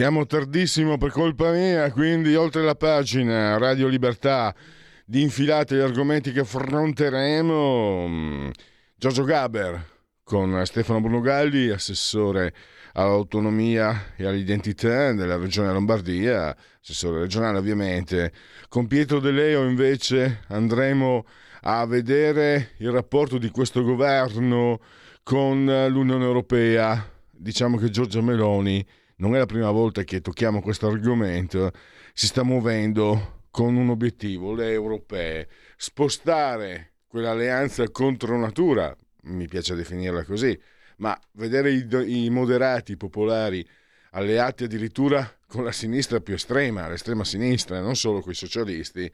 Siamo tardissimo per colpa mia, quindi oltre la pagina Radio Libertà di infilate gli argomenti che affronteremo, mm, Giorgio Gaber con Stefano Brunogalli, assessore all'autonomia e all'identità della regione Lombardia, assessore regionale ovviamente. Con Pietro De Leo invece andremo a vedere il rapporto di questo governo con l'Unione Europea. Diciamo che Giorgia Meloni non è la prima volta che tocchiamo questo argomento, si sta muovendo con un obiettivo, le europee, spostare quell'alleanza contro natura, mi piace definirla così, ma vedere i, i moderati, popolari alleati addirittura con la sinistra più estrema, l'estrema sinistra, non solo con i socialisti,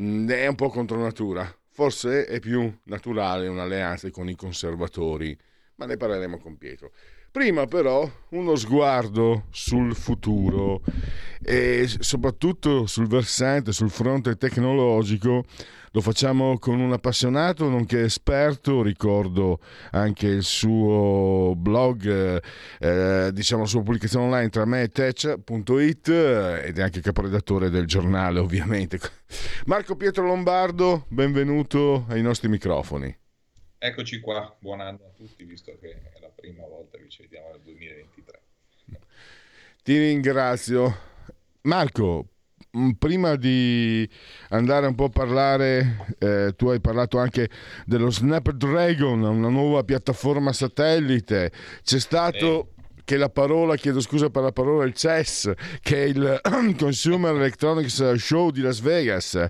mm, è un po' contro natura. Forse è più naturale un'alleanza con i conservatori, ma ne parleremo con Pietro. Prima però uno sguardo sul futuro e soprattutto sul versante, sul fronte tecnologico. Lo facciamo con un appassionato, nonché esperto, ricordo anche il suo blog, eh, diciamo la sua pubblicazione online tra me e tech.it ed è anche caporedattore del giornale ovviamente. Marco Pietro Lombardo, benvenuto ai nostri microfoni. Eccoci qua, buon anno a tutti, visto che prima volta che ci vediamo nel 2023. Ti ringrazio. Marco, prima di andare un po' a parlare, eh, tu hai parlato anche dello Snapdragon, una nuova piattaforma satellite. C'è stato... Eh che la parola, chiedo scusa per la parola, il CES, che è il Consumer Electronics Show di Las Vegas.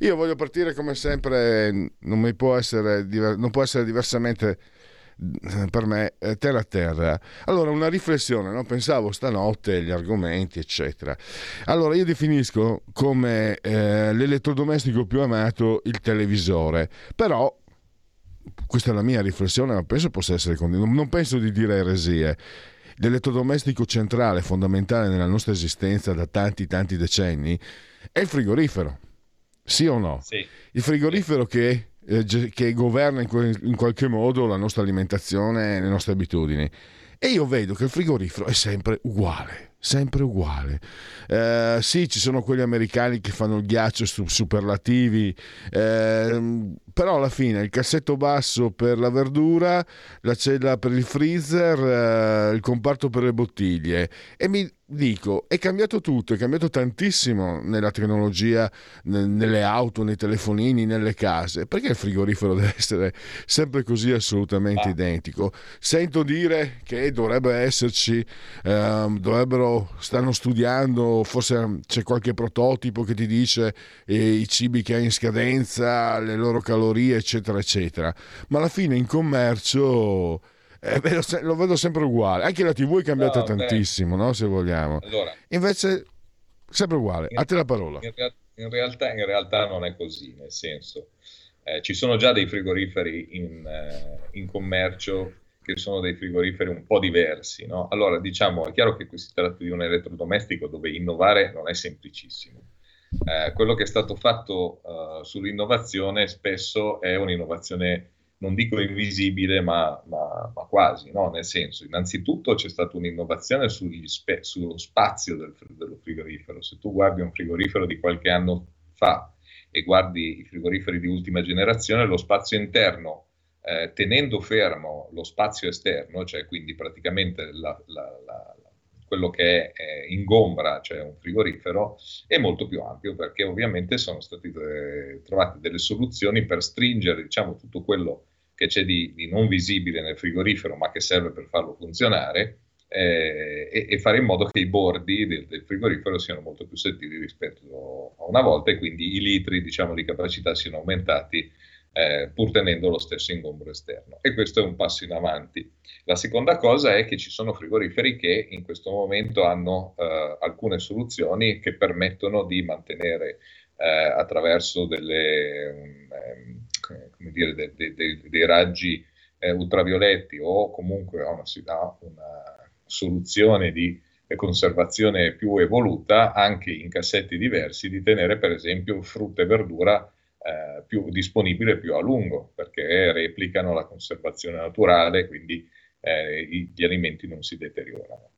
Io voglio partire come sempre, non, può, essere, non può essere diversamente per me eh, terra a terra. Allora, una riflessione, no? pensavo stanotte gli argomenti, eccetera. Allora, io definisco come eh, l'elettrodomestico più amato il televisore, però questa è la mia riflessione, ma penso possa essere condivisa. Non penso di dire eresie l'elettrodomestico centrale, fondamentale nella nostra esistenza da tanti, tanti decenni, è il frigorifero. Sì o no? Sì. Il frigorifero che, eh, che governa in, in qualche modo la nostra alimentazione e le nostre abitudini. E io vedo che il frigorifero è sempre uguale sempre uguale. Eh, sì, ci sono quelli americani che fanno il ghiaccio su superlativi, eh, però alla fine il cassetto basso per la verdura, la cella per il freezer, eh, il comparto per le bottiglie e mi dico, è cambiato tutto, è cambiato tantissimo nella tecnologia, nelle auto, nei telefonini, nelle case. Perché il frigorifero deve essere sempre così assolutamente ah. identico? Sento dire che dovrebbe esserci, ehm, dovrebbero, stanno studiando, forse c'è qualche prototipo che ti dice eh, i cibi che hai in scadenza, le loro calorie, eccetera, eccetera. Ma alla fine in commercio eh, lo vedo sempre uguale. Anche la TV è cambiata no, tantissimo, no? se vogliamo. Allora, Invece, sempre uguale. In, a te la parola. In, in, realtà, in, realtà, non è così, nel senso, eh, ci sono già dei frigoriferi in, eh, in, commercio che sono dei frigoriferi un po' diversi. No? Allora, diciamo, è chiaro che qui si tratta di un elettrodomestico dove innovare non è semplicissimo. Eh, quello che è stato fatto uh, sull'innovazione spesso è un'innovazione non dico invisibile, ma, ma, ma quasi, no? nel senso, innanzitutto c'è stata un'innovazione spe, sullo spazio del, dello frigorifero. Se tu guardi un frigorifero di qualche anno fa e guardi i frigoriferi di ultima generazione, lo spazio interno, eh, tenendo fermo lo spazio esterno, cioè quindi praticamente la, la, la, quello che è, è ingombra, cioè un frigorifero, è molto più ampio perché ovviamente sono state eh, trovate delle soluzioni per stringere diciamo, tutto quello che c'è di, di, non visibile nel frigorifero ma che serve per farlo funzionare eh, e, e, fare in modo che i bordi del, del, frigorifero siano molto più sottili rispetto a una volta e quindi i litri diciamo, di capacità siano aumentati eh, pur tenendo lo stesso ingombro esterno. E questo è un passo in avanti. La seconda cosa è che ci sono frigoriferi che in questo momento hanno eh, alcune soluzioni che permettono di mantenere eh, attraverso delle, um, dire, de, de, de, dei raggi eh, ultravioletti o comunque una, una soluzione di conservazione più evoluta anche in cassetti diversi di tenere per esempio frutta e verdura eh, più disponibile più a lungo, perché replicano la conservazione naturale, quindi eh, gli alimenti non si deteriorano.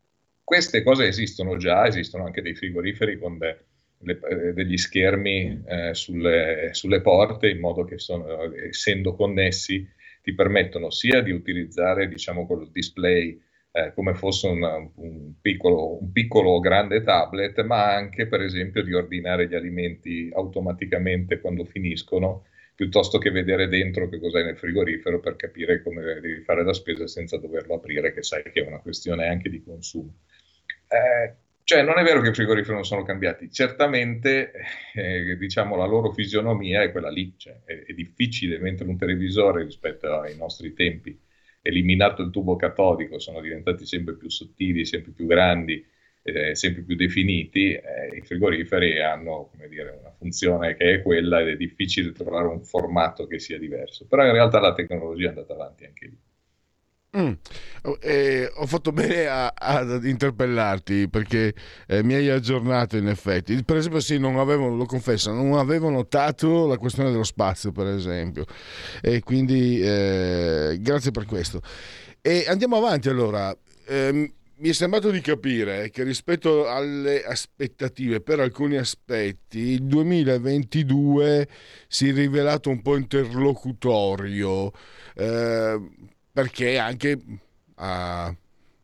Queste cose esistono già, esistono anche dei frigoriferi con de, le, eh, degli schermi eh, sulle, sulle, porte, in modo che sono, essendo connessi ti permettono sia di utilizzare diciamo, quel display eh, come fosse una, un, piccolo, un piccolo grande tablet, ma anche per esempio di ordinare gli alimenti automaticamente quando finiscono, piuttosto che vedere dentro che cos'è nel frigorifero per capire come devi fare la spesa senza doverlo aprire, che sai che è una questione anche di consumo. Eh, cioè, non è vero che i frigoriferi non sono cambiati, certamente eh, diciamo, la loro fisionomia è quella lì, cioè, è, è difficile mentre un televisore rispetto ai nostri tempi eliminato il tubo catodico, sono diventati sempre più sottili, sempre più grandi, eh, sempre più definiti, eh, i frigoriferi hanno dire, una funzione che è quella ed è difficile trovare un formato che sia diverso, però in realtà la tecnologia è andata avanti anche lì. Mm. Eh, ho fatto bene ad interpellarti perché eh, mi hai aggiornato in effetti. Per esempio, sì, non avevo, lo confesso, non avevo notato la questione dello spazio, per esempio. E quindi eh, grazie per questo. E andiamo avanti allora. Ehm, mi è sembrato di capire che rispetto alle aspettative per alcuni aspetti il 2022 si è rivelato un po' interlocutorio. Perché anche uh,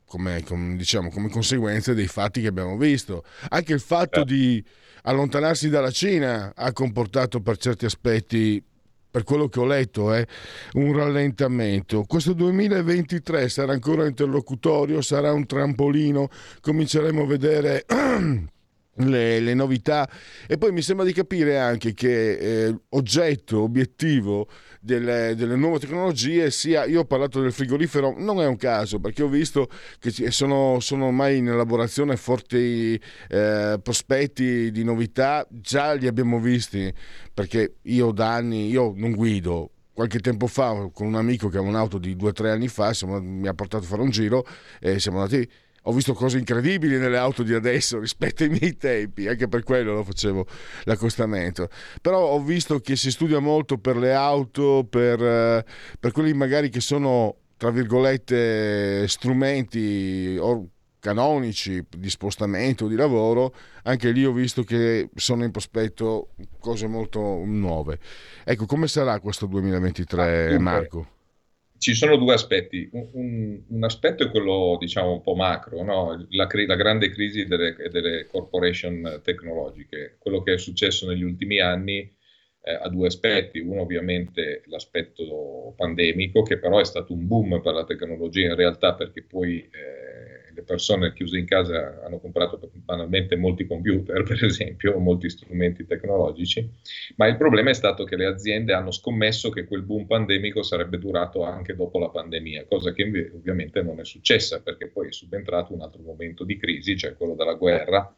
come, come, diciamo, come conseguenza dei fatti che abbiamo visto. Anche il fatto eh. di allontanarsi dalla Cina ha comportato per certi aspetti per quello che ho letto, eh, un rallentamento. Questo 2023 sarà ancora interlocutorio, sarà un trampolino, cominceremo a vedere le, le novità. E poi mi sembra di capire anche che eh, oggetto, obiettivo delle, delle, nuove tecnologie sia, io ho parlato del frigorifero, non è un caso perché ho visto che sono, sono ormai in elaborazione forti eh, prospetti di novità, già li abbiamo visti perché io da anni, io non guido, qualche tempo fa con un amico che aveva un'auto di due o tre anni fa, siamo, mi ha portato a fare un giro e siamo andati ho visto cose incredibili nelle auto di adesso rispetto ai miei tempi, anche per quello lo facevo l'accostamento. Però ho visto che si studia molto per le auto, per, eh, per quelli magari che sono, tra virgolette, strumenti canonici di spostamento, di lavoro, anche lì ho visto che sono in prospetto cose molto nuove. Ecco, come sarà questo 2023, Marco? Ci sono due aspetti. Un, un, un, aspetto è quello, diciamo, un po' macro, no? la, la, grande crisi delle, delle, corporation tecnologiche. Quello che è successo negli ultimi anni eh, ha due aspetti. Uno, ovviamente, l'aspetto pandemico, che però è stato un boom per la tecnologia in realtà, perché poi eh, le persone chiuse in casa hanno comprato banalmente molti computer, per esempio, o molti strumenti tecnologici, ma il problema è stato che le aziende hanno scommesso che quel boom pandemico sarebbe durato anche dopo la pandemia, cosa che ovviamente non è successa perché poi è subentrato un altro momento di crisi, cioè quello della guerra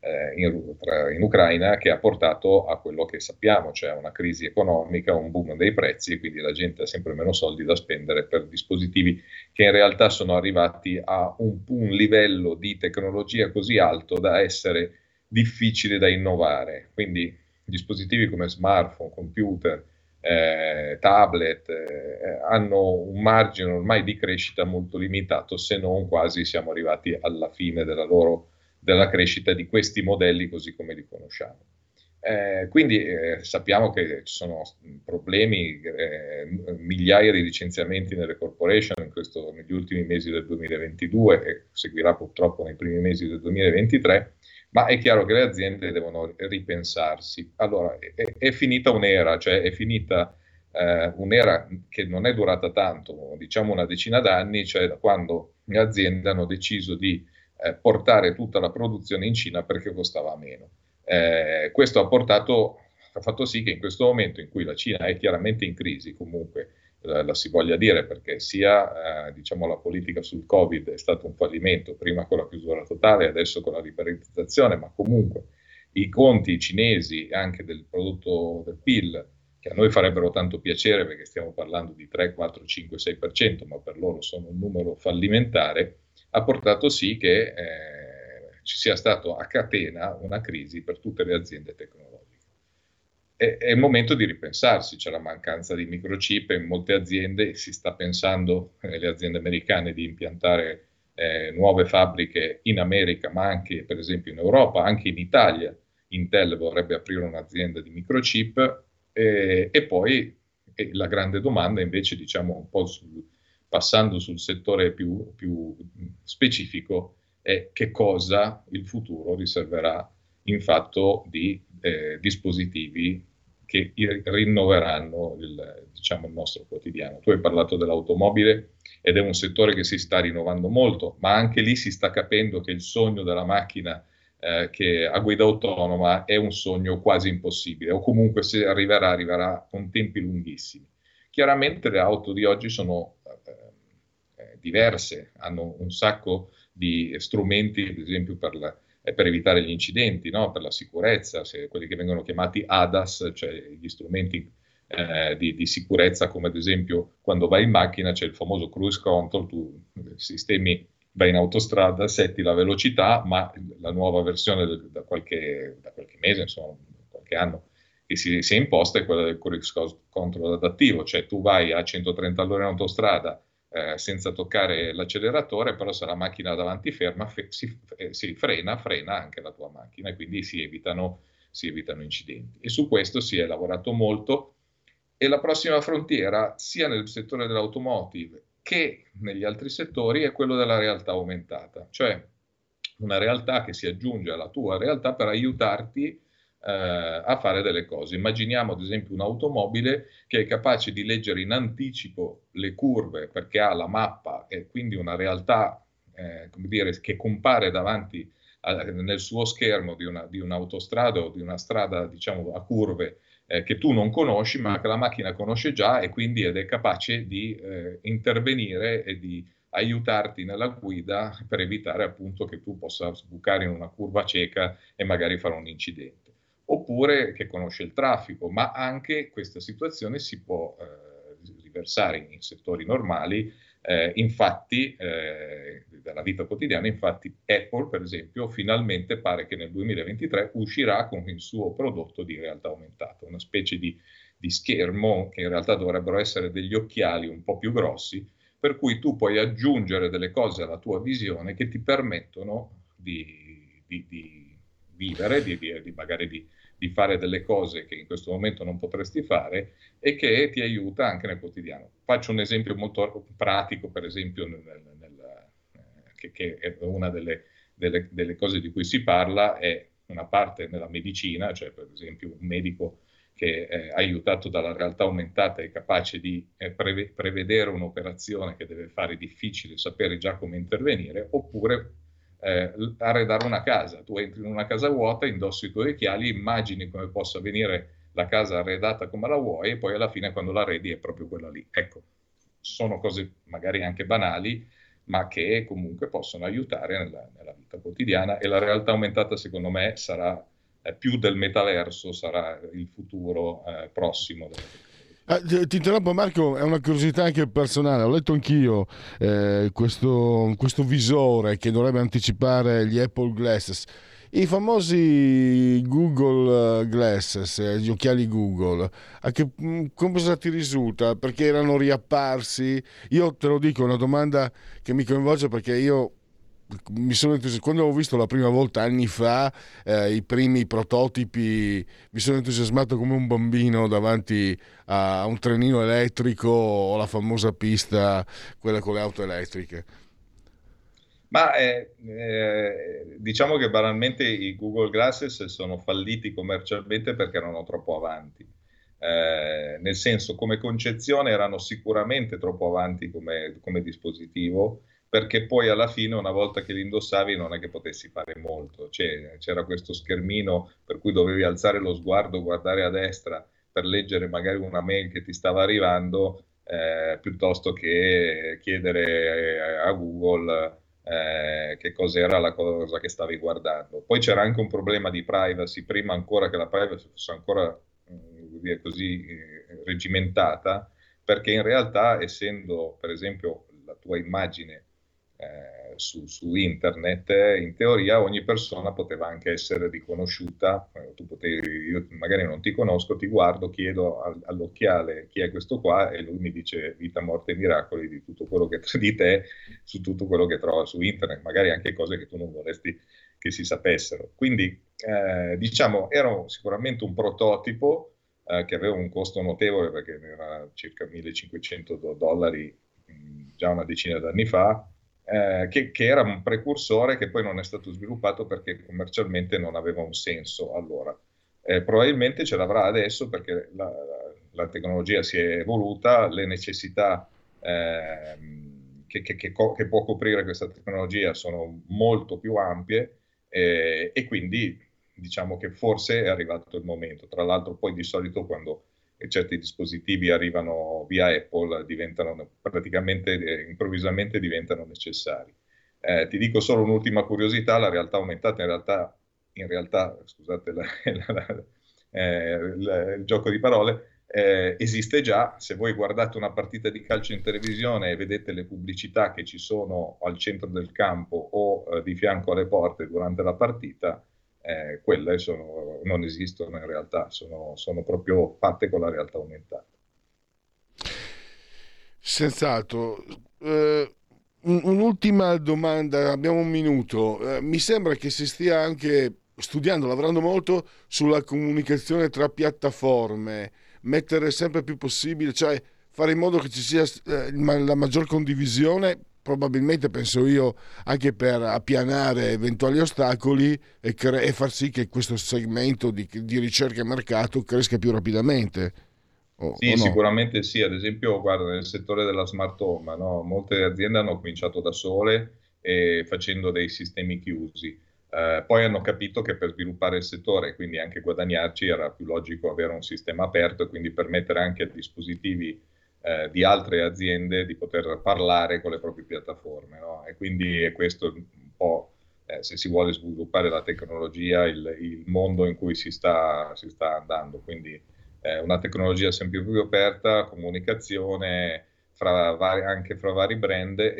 eh, in, in, Ucraina che ha portato a quello che sappiamo, cioè una crisi economica, un boom dei prezzi e quindi la gente ha sempre meno soldi da spendere per dispositivi che in realtà sono arrivati a un, un livello di tecnologia così alto da essere difficile da innovare. Quindi dispositivi come smartphone, computer, eh, tablet eh, hanno un margine ormai di crescita molto limitato, se non quasi siamo arrivati alla fine della loro della crescita di questi modelli così come li conosciamo. Eh, quindi eh, sappiamo che ci sono problemi, eh, migliaia di licenziamenti nelle corporation questo, negli ultimi mesi del 2022 e seguirà purtroppo nei primi mesi del 2023, ma è chiaro che le aziende devono ripensarsi. Allora, è, è finita un'era, cioè è finita eh, un'era che non è durata tanto, diciamo una decina d'anni, cioè da quando le aziende hanno deciso di eh, portare tutta la produzione in Cina perché costava meno. Eh, questo ha portato, ha fatto sì che in questo momento in cui la Cina è chiaramente in crisi, comunque la, la si voglia dire perché sia eh, diciamo, la politica sul Covid è stato un fallimento, prima con la chiusura totale, adesso con la ripartizzazione, ma comunque i conti cinesi anche del prodotto del PIL che a noi farebbero tanto piacere perché stiamo parlando di 3, 4, 5, 6%, ma per loro sono un numero fallimentare, ha portato sì che eh, ci sia stato a catena una crisi per tutte le aziende tecnologiche. È, è il momento di ripensarsi, c'è la mancanza di microchip in molte aziende, si sta pensando nelle eh, aziende americane di impiantare eh, nuove fabbriche in America, ma anche per esempio in Europa, anche in Italia. Intel vorrebbe aprire un'azienda di microchip eh, e poi eh, la grande domanda invece, diciamo un po' sul, passando sul settore più, più, specifico, è che cosa il futuro riserverà in fatto di eh, dispositivi che rinnoveranno il, diciamo, il nostro quotidiano. Tu hai parlato dell'automobile ed è un settore che si sta rinnovando molto, ma anche lì si sta capendo che il sogno della macchina eh, che a guida autonoma è un sogno quasi impossibile, o comunque se arriverà, arriverà con tempi lunghissimi. Chiaramente le auto di oggi sono eh, eh diverse, hanno un sacco di strumenti, ad esempio per, la, eh, per evitare gli incidenti, no? per la sicurezza, quelli che vengono chiamati ADAS, cioè gli strumenti eh, di, di, sicurezza, come ad esempio quando vai in macchina c'è il famoso cruise control, tu sistemi vai in autostrada, setti la velocità, ma la nuova versione da, qualche, da, qualche, mese, insomma, qualche anno, che si, si, è imposta è quella del cruise control adattivo, cioè tu vai a 130 all'ora in autostrada eh, senza toccare l'acceleratore, però se la macchina davanti ferma, fe, si, eh, si, frena, frena anche la tua macchina e quindi si evitano, si evitano incidenti. E su questo si è lavorato molto e la prossima frontiera, sia nel settore dell'automotive che negli altri settori è quello della realtà aumentata, cioè una realtà che si aggiunge alla tua realtà per aiutarti eh, a fare delle cose. Immaginiamo ad esempio un'automobile che è capace di leggere in anticipo le curve perché ha la mappa e quindi una realtà eh, come dire, che compare davanti a, nel suo schermo di, una, di un'autostrada o di una strada diciamo a curve eh, che tu non conosci, ma che la macchina conosce già e quindi ed è capace di eh, intervenire e di aiutarti nella guida per evitare appunto che tu possa sbucare in una curva cieca e magari fare un incidente. Oppure che conosce il traffico, ma anche questa situazione si può eh, riversare in settori normali eh, infatti, eh, della vita quotidiana, infatti Apple, per esempio, finalmente pare che nel 2023 uscirà con il suo prodotto di realtà aumentata, una specie di, di schermo che in realtà dovrebbero essere degli occhiali un po' più grossi, per cui tu puoi aggiungere delle cose alla tua visione che ti permettono di, di, di vivere, di, magari di di fare delle cose che in questo momento non potresti fare e che ti aiuta anche nel quotidiano. Faccio un esempio molto pratico, per esempio, nel, nel, eh, che, che, è una delle, delle, delle, cose di cui si parla, è una parte nella medicina, cioè per esempio un medico che è aiutato dalla realtà aumentata è capace di eh, preve- prevedere un'operazione che deve fare difficile, sapere già come intervenire, oppure eh, arredare una casa. Tu entri in una casa vuota, indossi i tuoi occhiali, immagini come possa venire la casa arredata come la vuoi e poi alla fine quando la arredi è proprio quella lì. Ecco, sono cose magari anche banali, ma che comunque possono aiutare nella, nella vita quotidiana e la realtà aumentata secondo me sarà eh, più del metaverso, sarà il futuro eh, prossimo della tecnologia. Ah, ti interrompo Marco, è una curiosità anche personale, ho letto anch'io eh, questo, questo, visore che dovrebbe anticipare gli Apple Glasses. I famosi Google Glasses, eh, gli occhiali Google, a che, mm, cosa ti risulta? Perché erano riapparsi? Io te lo dico, è una domanda che mi coinvolge perché io mi sono quando ho visto la prima volta anni fa eh, i primi prototipi mi sono entusiasmato come un bambino davanti a un trenino elettrico o la famosa pista quella con le auto elettriche. Ma eh, eh, diciamo che banalmente i Google Glasses sono falliti commercialmente perché erano troppo avanti. Eh, nel senso come concezione erano sicuramente troppo avanti come, come, dispositivo, perché poi alla fine una volta che li indossavi non è che potessi fare molto, cioè, c'era questo schermino per cui dovevi alzare lo sguardo, guardare a destra per leggere magari una mail che ti stava arrivando, eh, piuttosto che chiedere a Google eh, che cos'era la cosa che stavi guardando. Poi c'era anche un problema di privacy, prima ancora che la privacy fosse ancora mh, mm, così eh, regimentata, perché in realtà essendo per esempio la tua immagine eh, su, su, internet, in teoria ogni persona poteva anche essere riconosciuta, eh, tu potevi, io magari non ti conosco, ti guardo, chiedo all, all'occhiale chi è questo qua e lui mi dice vita, morte e miracoli di tutto quello che di te, su tutto quello che trova su internet, magari anche cose che tu non vorresti che si sapessero. Quindi eh, diciamo era sicuramente un prototipo eh, che aveva un costo notevole perché era circa 1500 dollari mh, già una decina d'anni fa, eh, che, che, era un precursore che poi non è stato sviluppato perché commercialmente non aveva un senso allora. Eh, probabilmente ce l'avrà adesso perché la, la, tecnologia si è evoluta, le necessità eh, che, che, che, può coprire questa tecnologia sono molto più ampie eh, e quindi diciamo che forse è arrivato il momento. Tra l'altro poi di solito quando e certi dispositivi arrivano via Apple, diventano praticamente, eh, improvvisamente diventano necessari. Eh, ti dico solo un'ultima curiosità, la realtà aumentata in realtà, in realtà scusate la, la, la, eh, il gioco di parole, eh, esiste già, se voi guardate una partita di calcio in televisione e vedete le pubblicità che ci sono al centro del campo o eh, di fianco alle porte durante la partita, eh, quelle sono, non esistono in realtà, sono, sono proprio fatte con la realtà aumentata. Senz'altro. Eh, un'ultima domanda, abbiamo un minuto. Eh, mi sembra che si stia anche studiando, lavorando molto sulla comunicazione tra piattaforme, mettere sempre più possibile, cioè fare in modo che ci sia eh, la maggior condivisione probabilmente penso io anche per appianare eventuali ostacoli e, cre- e far sì che questo segmento di, di, ricerca e mercato cresca più rapidamente. O, sì, o no? sicuramente sì. Ad esempio, guarda, nel settore della smart home, no? molte aziende hanno cominciato da sole e facendo dei sistemi chiusi. Eh, poi hanno capito che per sviluppare il settore e quindi anche guadagnarci era più logico avere un sistema aperto e quindi permettere anche a dispositivi eh, di altre aziende di poter parlare con le proprie piattaforme. No? E quindi è questo un po', eh, se si vuole sviluppare la tecnologia, il, il mondo in cui si sta, si sta andando. Quindi eh, una tecnologia sempre più aperta, comunicazione fra vari, anche fra vari brand e,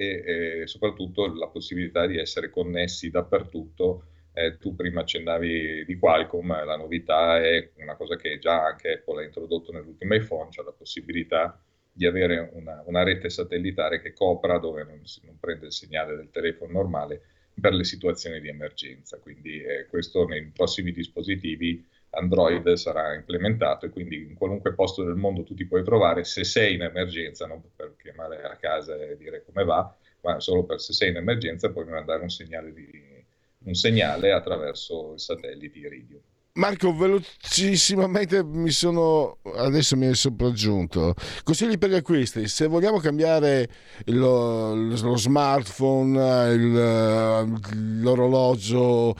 e, soprattutto la possibilità di essere connessi dappertutto. Eh, tu prima accennavi di Qualcomm, la novità è una cosa che già anche Apple ha introdotto nell'ultimo iPhone, cioè la possibilità di avere una, una, rete satellitare che copra dove non, non, prende il segnale del telefono normale per le situazioni di emergenza. Quindi eh, questo nei prossimi dispositivi Android sarà implementato e quindi in qualunque posto del mondo tu ti puoi trovare se sei in emergenza, non per chiamare a casa e dire come va, ma solo per se sei in emergenza puoi mandare un segnale, di, un segnale attraverso il satellite Iridium. Marco, velocissimamente mi sono adesso mi è sopraggiunto. Consigli per gli acquisti: se vogliamo cambiare lo, lo smartphone, il, l'orologio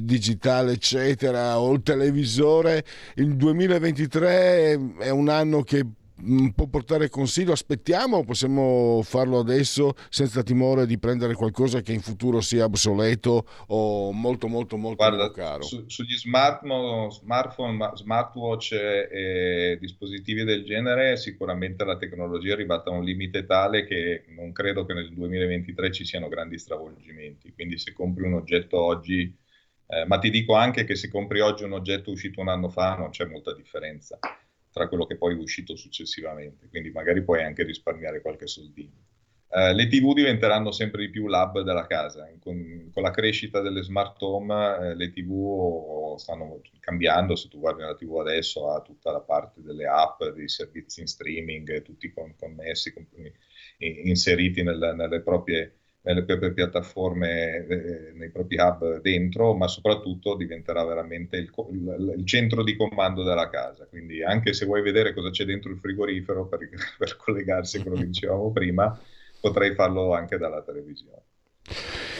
digitale, eccetera, o il televisore, il 2023 è un anno che può portare consiglio? Aspettiamo possiamo farlo adesso senza timore di prendere qualcosa che in futuro sia obsoleto o molto molto molto Guarda, caro? Su, sugli smartphone, smartphone, smartwatch e dispositivi del genere sicuramente la tecnologia è arrivata a un limite tale che non credo che nel 2023 ci siano grandi stravolgimenti. Quindi se compri un oggetto oggi, eh, ma ti dico anche che se compri oggi un oggetto uscito un anno fa non c'è molta differenza tra quello che poi è uscito successivamente, quindi magari puoi anche risparmiare qualche soldino. Eh, le TV diventeranno sempre di più l'hub della casa, con, con la crescita delle smart home eh, le TV stanno cambiando, se tu guardi la TV adesso ha tutta la parte delle app, dei servizi in streaming, tutti con, connessi, con, inseriti nel, nelle proprie nelle proprie piattaforme, eh, nei propri hub dentro, ma soprattutto diventerà veramente il, il, il, centro di comando della casa. Quindi anche se vuoi vedere cosa c'è dentro il frigorifero per, per collegarsi a quello che dicevamo prima, potrei farlo anche dalla televisione.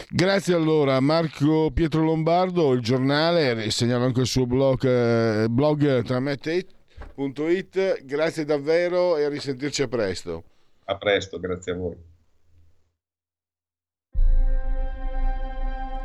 Grazie allora Marco Pietro Lombardo, il giornale, segnalo anche il suo blog, eh, blog tramette.it, grazie davvero e a risentirci a presto. A presto, grazie a voi.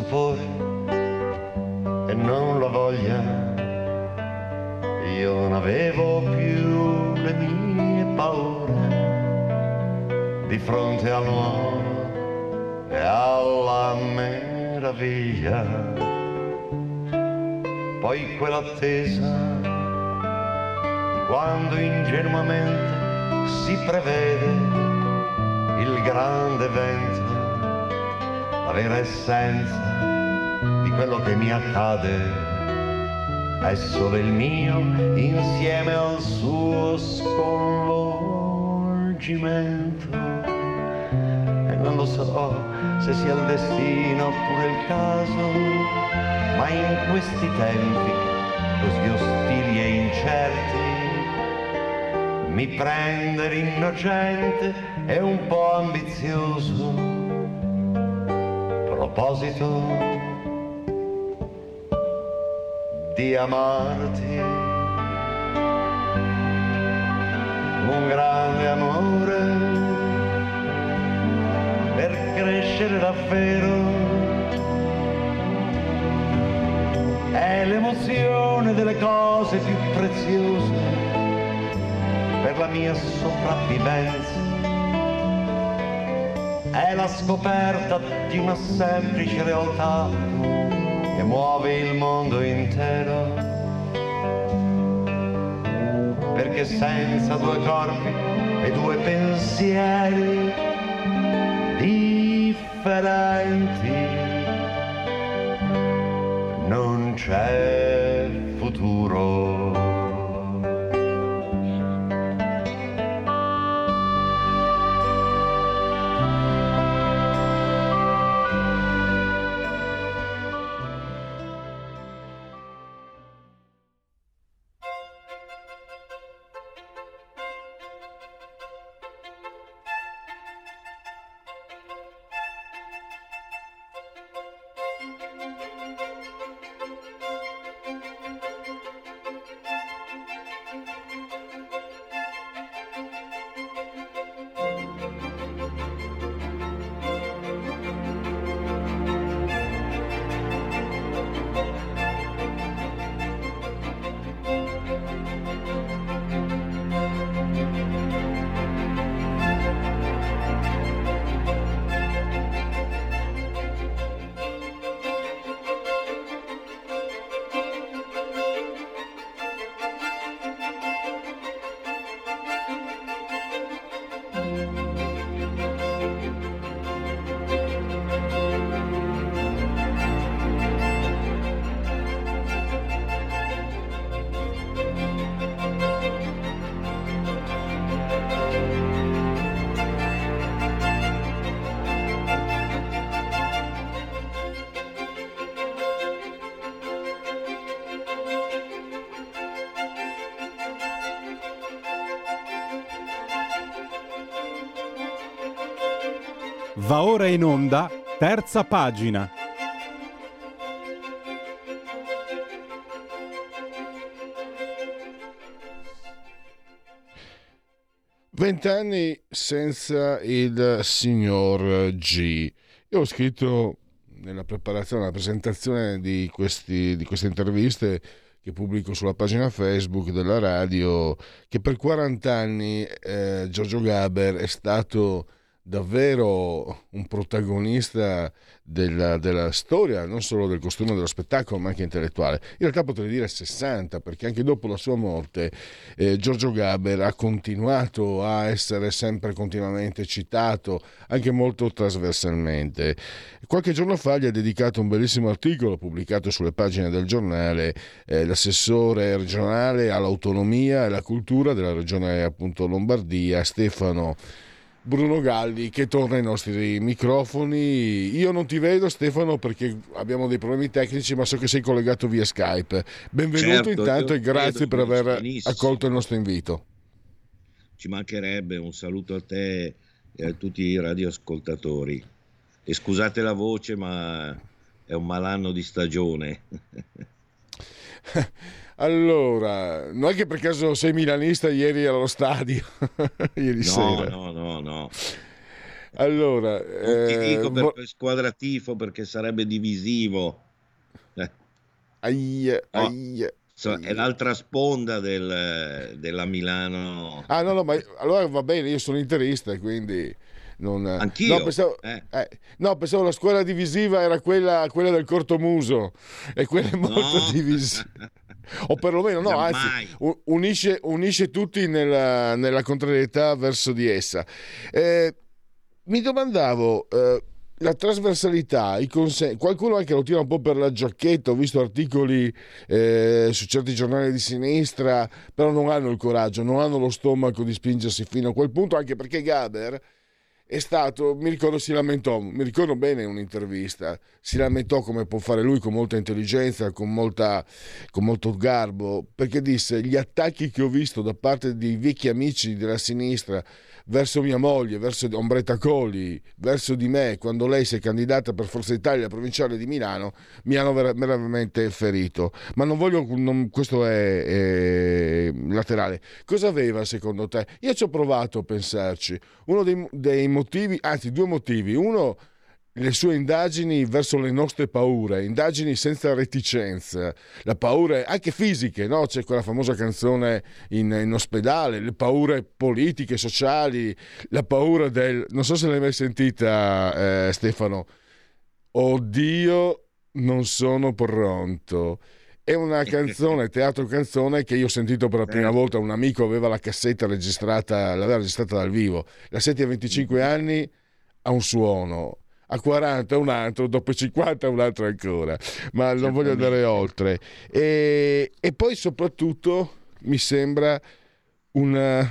Stupore e non la voglia. Io non avevo più le mie paure di fronte al nuovo e alla meraviglia. Poi quell'attesa quando ingenuamente si prevede il grande evento, la vera essenza di quello che mi accade è solo il mio insieme al suo sconvolgimento. E non lo so se sia il destino oppure il caso, ma in questi tempi così ostili e incerti mi prende l'innocente e un po' ambizioso. Proposito di amarti, un grande amore per crescere davvero. È l'emozione delle cose più preziose per la mia sopravvivenza. È la scoperta di una semplice realtà che muove il mondo intero. Perché senza due corpi e due pensieri differenti non c'è ora in onda, terza pagina. Vent'anni senza il signor G. Io ho scritto nella preparazione, nella presentazione di, questi, di queste interviste che pubblico sulla pagina Facebook della radio, che per 40 anni eh, Giorgio Gaber è stato davvero un protagonista della, della, storia, non solo del costume dello spettacolo, ma anche intellettuale. In realtà potrei dire 60, perché anche dopo la sua morte eh, Giorgio Gaber ha continuato a essere sempre continuamente citato, anche molto trasversalmente. Qualche giorno fa gli ha dedicato un bellissimo articolo pubblicato sulle pagine del giornale eh, l'assessore regionale all'autonomia e alla cultura della regione appunto Lombardia, Stefano Bruno Galli che torna ai nostri microfoni. Io non ti vedo Stefano perché abbiamo dei problemi tecnici, ma so che sei collegato via Skype. Benvenuto certo, intanto e grazie per aver benissimo. accolto il nostro invito. Ci mancherebbe un saluto a te e a tutti i radioascoltatori. E scusate la voce, ma è un malanno di stagione. Allora, non è che per caso sei milanista ieri allo stadio? ieri no, sera. No, no, no. Allora, non ti dico eh, per, vo- squadra tifo perché sarebbe divisivo. Eh. No. aia. È l'altra sponda del, della Milano. Ah, no, no, ma allora va bene, io sono interista, quindi non... Anch'io. No pensavo, eh. Eh, no, pensavo la scuola divisiva era quella, quella del cortomuso e quella è molto no. divisiva. o perlomeno no, anzi, unisce, unisce tutti nella, nella, contrarietà verso di essa. Eh, mi domandavo, eh, la trasversalità, i consen- qualcuno anche lo tira un po' per la giacchetta, ho visto articoli eh, su certi giornali di sinistra, però non hanno il coraggio, non hanno lo stomaco di spingersi fino a quel punto, anche perché Gaber è stato, mi ricordo si lamentò, mi ricordo bene un'intervista, si lamentò come può fare lui con molta intelligenza, con, molta, con molto garbo, perché disse gli attacchi che ho visto da parte di vecchi amici della sinistra verso mia moglie, verso Ombretta Colli, verso di me, quando lei si è candidata per Forza Italia provinciale di Milano, mi hanno veramente ferito. Ma non voglio, non, questo è, è, laterale. Cosa aveva secondo te? Io ci ho provato a pensarci. Uno dei, dei motivi, anzi due motivi. Uno le sue indagini verso le nostre paure, indagini senza reticenza, la paura anche fisiche, no? c'è quella famosa canzone in, in, ospedale, le paure politiche, sociali, la paura del... non so se l'hai mai sentita eh, Stefano, oddio non sono pronto. È una canzone, teatro canzone che io ho sentito per la prima certo. volta, un amico aveva la cassetta registrata, l'aveva registrata dal vivo, la senti a 25 anni ha un suono, a 40 un altro, dopo 50 un altro ancora, ma non voglio andare oltre. E, e poi soprattutto mi sembra un,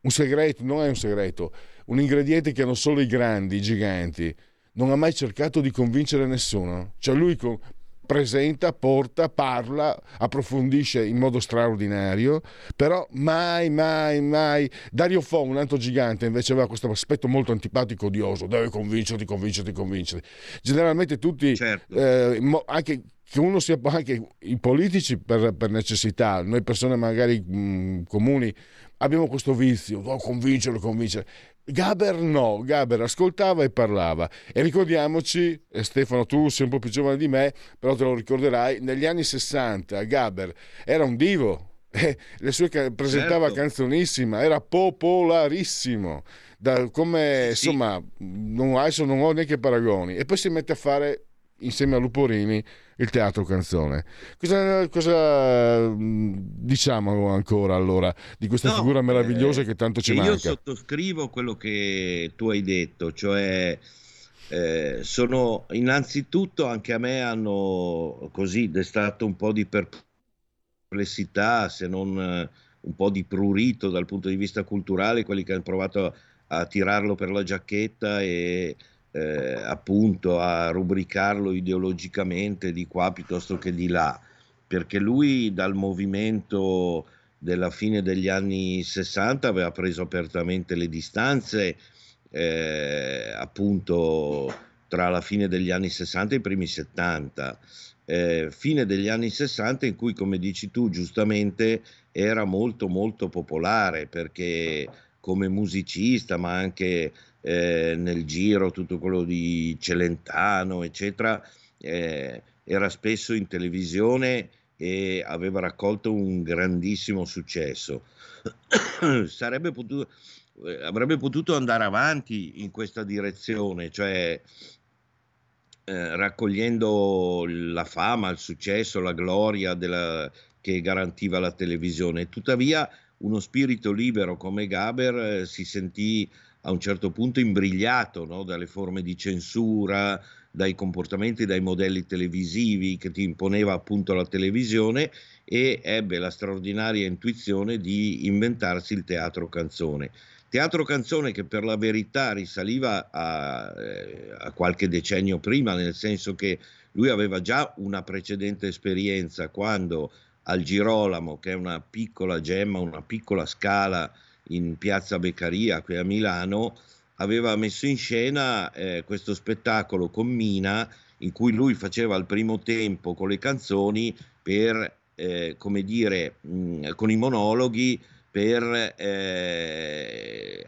un segreto, non è un segreto, un ingrediente che hanno solo i grandi, i giganti. Non ha mai cercato di convincere nessuno. Cioè lui con, presenta, porta, parla, approfondisce in modo straordinario, però mai, mai, mai. Dario Fo, un altro gigante, invece aveva questo aspetto molto antipatico, odioso, deve convincerti, convincerti, convincerti. Generalmente tutti, certo. eh, anche che uno sia anche i politici per, per necessità, noi persone magari mh, comuni abbiamo questo vizio, oh, convincerlo, convincere. Gaber no, Gaber ascoltava e parlava. E ricordiamoci, e Stefano, tu sei un po' più giovane di me, però te lo ricorderai, negli anni 60 Gaber era un divo. Eh, le sue presentava certo. canzonissima, era popolarissimo. Da, come sì, insomma, non, adesso non ho neanche paragoni. E poi si mette a fare insieme a Luporini il teatro canzone. Cosa, cosa diciamo ancora allora di questa no, figura meravigliosa eh, che tanto ci manca? Io sottoscrivo quello che tu hai detto, cioè eh, sono innanzitutto anche a me hanno così destato un po' di perplessità, se non eh, un po' di prurito dal punto di vista culturale, quelli che hanno provato a, a tirarlo per la giacchetta e eh, appunto a rubricarlo ideologicamente di qua piuttosto che di là, perché lui dal movimento della fine degli anni 60 aveva preso apertamente le distanze eh, appunto tra la fine degli anni 60 e i primi 70. Eh, fine degli anni 60 in cui, come dici tu giustamente, era molto molto popolare perché come musicista, ma anche eh, nel giro tutto quello di Celentano, eccetera, eh, era spesso in televisione e aveva raccolto un grandissimo successo. Sarebbe potuto, eh, avrebbe potuto andare avanti in questa direzione, cioè eh, raccogliendo la fama, il successo, la gloria della, che garantiva la televisione. Tuttavia, uno spirito libero come Gaber eh, si sentì a un certo punto imbrigliato no? dalle forme di censura, dai comportamenti, dai modelli televisivi che ti imponeva appunto la televisione e ebbe la straordinaria intuizione di inventarsi il teatro canzone. Teatro canzone che per la verità risaliva a, eh, a qualche decennio prima, nel senso che lui aveva già una precedente esperienza quando al Girolamo, che è una piccola gemma, una piccola scala in piazza Beccaria qui a Milano, aveva messo in scena eh, questo spettacolo con Mina in cui lui faceva il primo tempo con le canzoni per, eh, come dire, mh, con i monologhi per eh,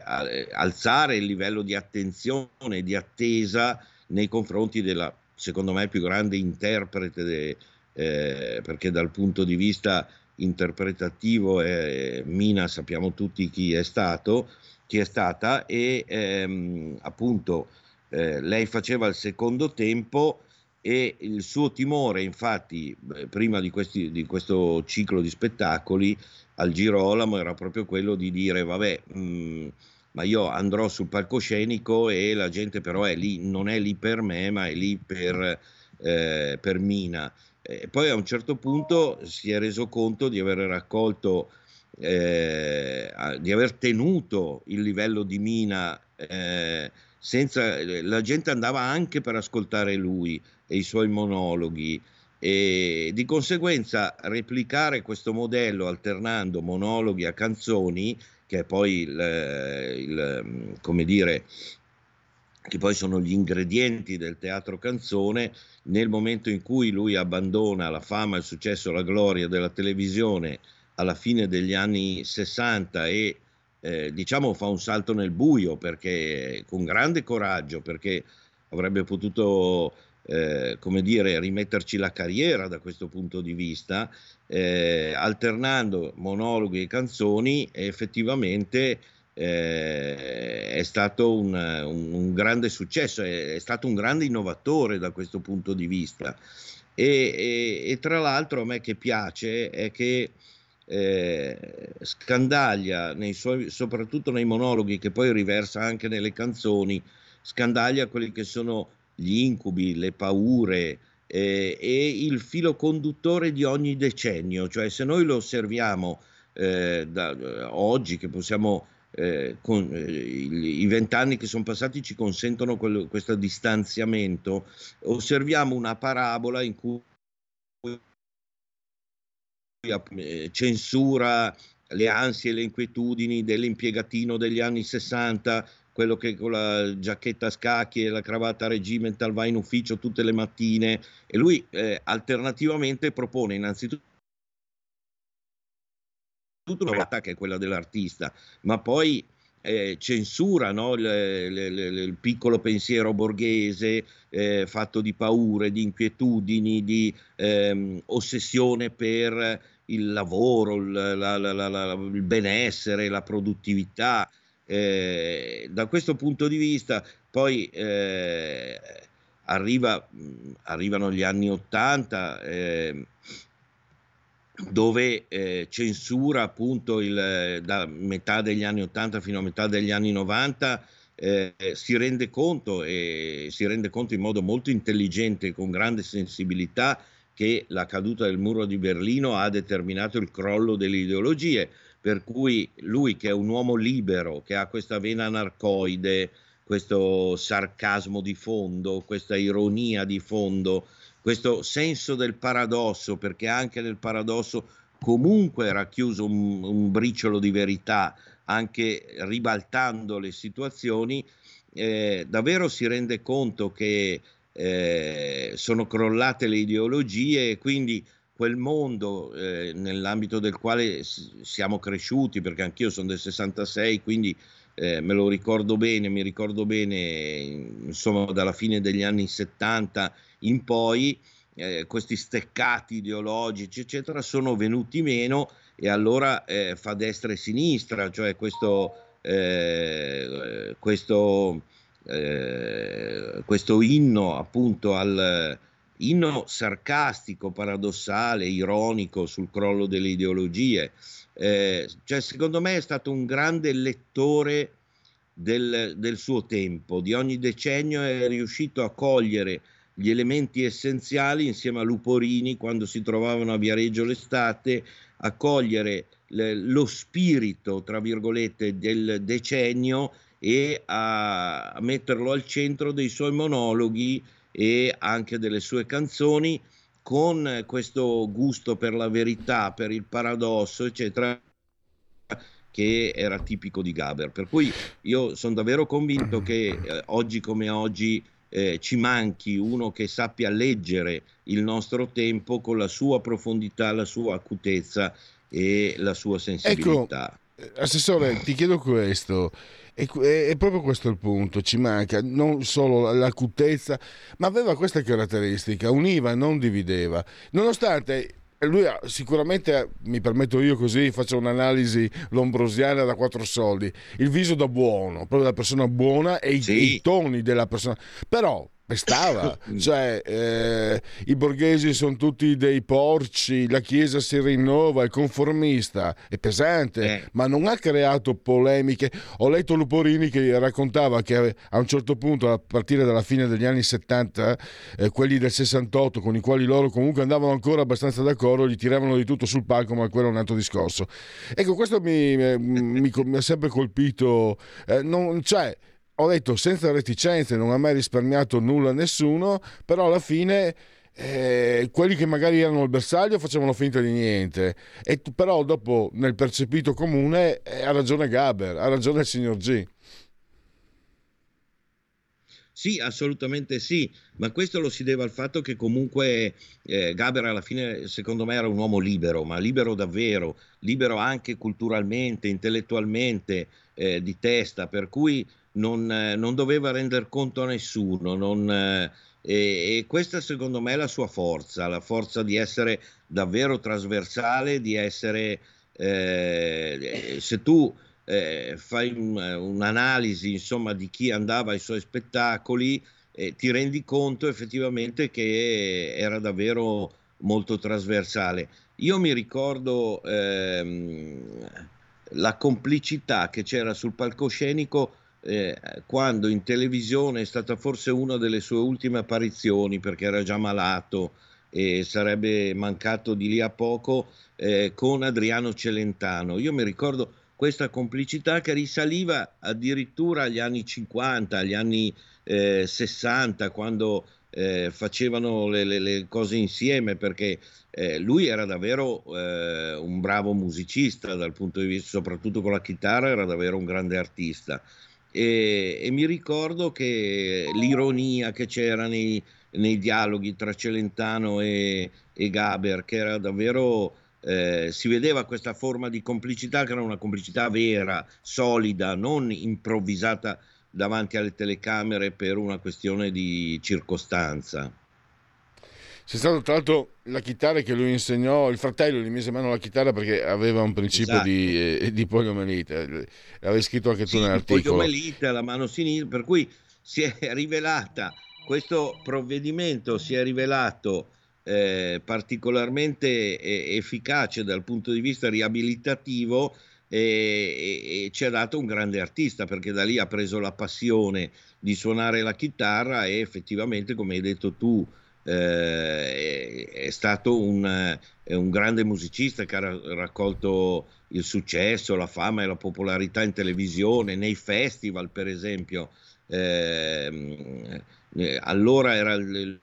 alzare il livello di attenzione, di attesa nei confronti della, secondo me, più grande interprete, de, eh, perché dal punto di vista interpretativo eh, Mina sappiamo tutti chi è stato, chi è stata e ehm, appunto eh, lei faceva il secondo tempo e il suo timore infatti prima di, questi, di questo ciclo di spettacoli al Girolamo era proprio quello di dire vabbè mh, mm, ma io andrò sul palcoscenico e la gente però è lì, non è lì per me ma è lì per, eh, per Mina. E poi a un certo punto si è reso conto di aver raccolto, eh, di aver tenuto il livello di Mina eh, senza, la gente andava anche per ascoltare lui e i suoi monologhi. E di conseguenza replicare questo modello alternando monologhi a canzoni, che è poi il, il, come dire, che poi sono gli ingredienti del teatro canzone, nel momento in cui lui abbandona la fama, il successo, la gloria della televisione alla fine degli anni 60 e eh, diciamo fa un salto nel buio perché con grande coraggio perché avrebbe potuto eh, come dire, rimetterci la carriera da questo punto di vista, eh, alternando monologhi e canzoni, effettivamente eh, è stato un, un, un, grande successo, è, è, stato un grande innovatore da questo punto di vista. E, e, e tra l'altro a me che piace è che eh, scandaglia nei suoi, soprattutto nei monologhi che poi riversa anche nelle canzoni, scandaglia quelli che sono gli incubi, le paure eh, e il filo conduttore di ogni decennio, cioè se noi lo osserviamo eh, da, oggi che possiamo eh, con, eh, i vent'anni che sono passati ci consentono quello, questo distanziamento, osserviamo una parabola in cui eh, censura le ansie e le inquietudini dell'impiegatino degli anni 60 quello che con la giacchetta a scacchi e la cravatta regimental va in ufficio tutte le mattine. E lui eh, alternativamente propone innanzitutto una realtà che è quella dell'artista, ma poi eh, censura no? il, il, il, il, piccolo pensiero borghese eh, fatto di paure, di inquietudini, di ehm, ossessione per il lavoro, la, la, la, il benessere, la produttività. Eh, da questo punto di vista poi eh, arriva, arrivano gli anni Ottanta eh, dove eh, censura appunto il, da metà degli anni Ottanta fino a metà degli anni 90 eh, si rende conto e si rende conto in modo molto intelligente con grande sensibilità che la caduta del muro di Berlino ha determinato il crollo delle ideologie per cui lui che è un uomo libero, che ha questa vena anarcoide, questo sarcasmo di fondo, questa ironia di fondo, questo senso del paradosso, perché anche nel paradosso comunque è racchiuso un, un briciolo di verità, anche ribaltando le situazioni, eh, davvero si rende conto che eh, sono crollate le ideologie e quindi quel mondo eh, nell'ambito del quale siamo cresciuti, perché anch'io sono del 66, quindi eh, me lo ricordo bene, mi ricordo bene, insomma, dalla fine degli anni 70 in poi, eh, questi steccati ideologici, eccetera, sono venuti meno e allora eh, fa destra e sinistra, cioè questo, eh, questo, eh, questo inno appunto al inno sarcastico, paradossale, ironico sul crollo delle ideologie. Eh, cioè, secondo me è stato un grande lettore del, del, suo tempo, di ogni decennio è riuscito a cogliere gli elementi essenziali insieme a Luporini quando si trovavano a Viareggio l'estate, a cogliere le, lo spirito, tra virgolette, del decennio e a, a metterlo al centro dei suoi monologhi e anche delle sue canzoni con questo gusto per la verità, per il paradosso, eccetera, che era tipico di Gaber. Per cui io sono davvero convinto che eh, oggi come oggi eh, ci manchi uno che sappia leggere il nostro tempo con la sua profondità, la sua acutezza e la sua sensibilità. Ecco, Assessore, ti chiedo questo. E, è proprio questo il punto, ci manca non solo l'acutezza, ma aveva questa caratteristica, univa, non divideva. Nonostante lui sicuramente, mi permetto io così, faccio un'analisi lombrosiana da quattro soldi, il viso da buono, proprio da persona buona e sì. i, i toni della persona. Però pestava, cioè eh, i borghesi sono tutti dei porci, la Chiesa si rinnova, è conformista, è pesante, eh. ma non ha creato polemiche. Ho letto Luporini che raccontava che a un certo punto, a partire dalla fine degli anni 70, eh, quelli del 68, con i quali loro comunque andavano ancora abbastanza d'accordo, gli tiravano di tutto sul palco, ma quello è un altro discorso. Ecco, questo mi, mi, mi, mi ha sempre colpito, eh, non, cioè, ho detto senza reticenze, non ha mai risparmiato nulla a nessuno, però alla fine eh, quelli che magari erano al bersaglio facevano finta di niente. E, però dopo nel percepito comune eh, ha ragione Gaber, ha ragione il signor G. Sì, assolutamente sì, ma questo lo si deve al fatto che comunque eh, Gaber alla fine secondo me era un uomo libero, ma libero davvero, libero anche culturalmente, intellettualmente, eh, di testa, per cui non, eh, non doveva rendere conto a nessuno. Non, eh, e, questa secondo me è la sua forza, la forza di essere davvero trasversale, di essere, eh, se tu eh, fai un, un'analisi insomma di chi andava ai suoi spettacoli, eh, ti rendi conto effettivamente che era davvero molto trasversale. Io mi ricordo ehm, la complicità che c'era sul palcoscenico eh, quando in televisione è stata forse una delle sue ultime apparizioni perché era già malato e sarebbe mancato di lì a poco eh, con Adriano Celentano. Io mi ricordo questa complicità che risaliva addirittura agli anni 50, agli anni eh, 60, quando eh, facevano le, le, le, cose insieme, perché eh, lui era davvero eh, un bravo musicista dal punto di vista, soprattutto con la chitarra, era davvero un grande artista e, e mi ricordo che l'ironia che c'era nei, nei dialoghi tra Celentano e, e, Gaber, che era davvero, eh, si vedeva questa forma di complicità che era una complicità vera, solida, non improvvisata davanti alle telecamere per una questione di circostanza. C'è stato tra l'altro la chitarra che lui insegnò, il fratello gli mise in mano la chitarra perché aveva un principio esatto. di, eh, di poliomelite, l'avevi scritto anche tu sì, nell'articolo. Poliomelite alla mano sinistra, per cui si è rivelata, questo provvedimento si è rivelato eh, particolarmente eh, efficace dal punto di vista riabilitativo e, e, e, ci ha dato un grande artista perché da lì ha preso la passione di suonare la chitarra e effettivamente, come hai detto tu, eh, è stato un, un, grande musicista che ha raccolto il successo, la fama e la popolarità in televisione, nei festival per esempio. Eh, allora era il, il,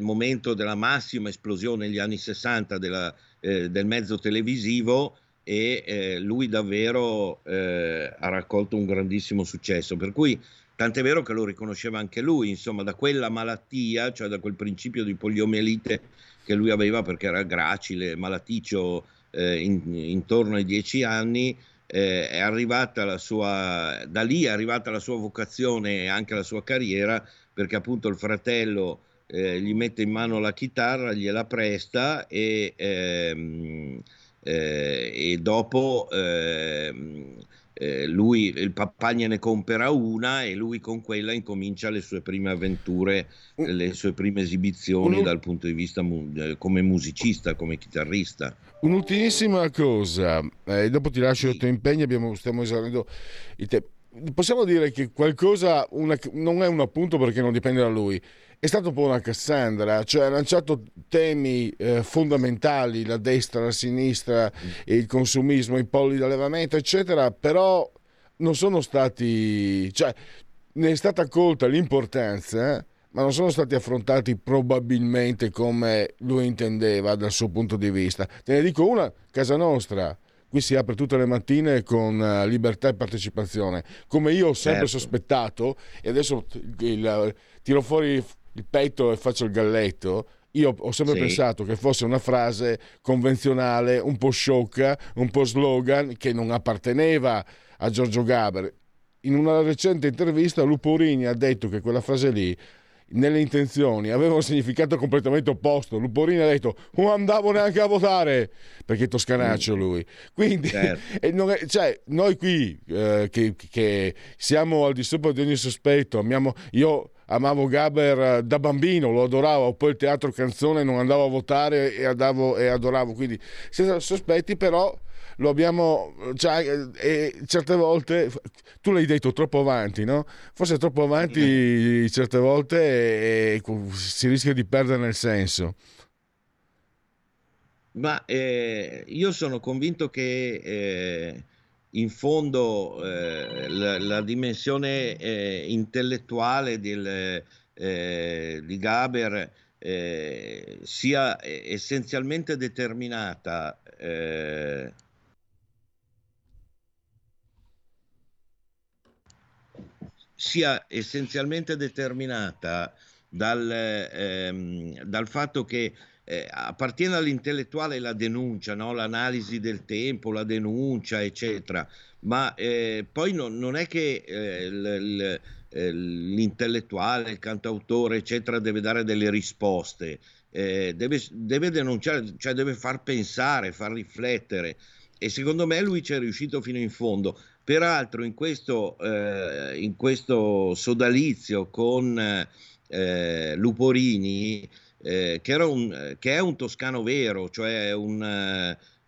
momento della massima esplosione negli anni 60 della, eh, del mezzo televisivo e eh, lui davvero eh, ha raccolto un grandissimo successo. Per cui Tant'è vero che lo riconosceva anche lui, insomma, da quella malattia, cioè da quel principio di poliomielite che lui aveva perché era gracile, malaticcio eh, in, intorno ai dieci anni, eh, è arrivata la sua, da lì è arrivata la sua vocazione e anche la sua carriera, perché appunto il fratello eh, gli mette in mano la chitarra, gliela presta e, ehm, eh, e dopo ehm, eh, lui, il papà gliene compera una e lui con quella incomincia le sue prime avventure, le sue prime esibizioni un... dal punto di vista mu- eh, come musicista, come chitarrista. Un'ultimissima cosa, eh, dopo ti lascio sì. i tuoi impegni, abbiamo, stiamo esaurendo il tempo. Possiamo dire che qualcosa una, non è un appunto perché non dipende da lui, è stato un po' una Cassandra, cioè ha lanciato temi eh, fondamentali, la destra, la sinistra, mm. il consumismo, i polli d'allevamento, eccetera, però non sono stati, cioè ne è stata colta l'importanza, eh, ma non sono stati affrontati probabilmente come lui intendeva dal suo punto di vista. Te ne dico una, casa nostra. Qui si apre tutte le mattine con uh, libertà e partecipazione, come io ho sempre certo. sospettato, e adesso il, il, tiro fuori il petto e faccio il galletto, io ho sempre sì. pensato che fosse una frase convenzionale, un po' sciocca, un po' slogan, che non apparteneva a Giorgio Gaber. In una recente intervista Luporini ha detto che quella frase lì nelle intenzioni aveva un significato completamente opposto. Luporini ha detto non andavo neanche a votare perché è toscanaccio lui. Quindi certo. è, cioè, noi qui eh, che, che, siamo al di sopra di ogni sospetto, amiamo, io amavo Gaber eh, da bambino, lo adoravo, poi il teatro canzone non andavo a votare e, andavo, e adoravo, quindi senza sospetti però lo abbiamo, cioè, e certe volte, tu l'hai detto troppo avanti, no? Forse troppo avanti certe volte e, e si rischia di perdere il senso. Ma eh, io sono convinto che eh, in fondo eh, la, la, dimensione eh, intellettuale del, eh, di Gaber eh, sia essenzialmente determinata eh, sia essenzialmente determinata dal, ehm, dal fatto che eh, appartiene all'intellettuale la denuncia, no? l'analisi del tempo, la denuncia, eccetera, ma eh, poi no, non è che eh, l, l, eh, l'intellettuale, il cantautore, eccetera, deve dare delle risposte, eh, deve, deve, denunciare, cioè deve far pensare, far riflettere. E secondo me lui ci è riuscito fino in fondo. Peraltro, in questo, eh, in questo sodalizio con Luporini, eh, che, un, che, è un toscano vero, cioè un,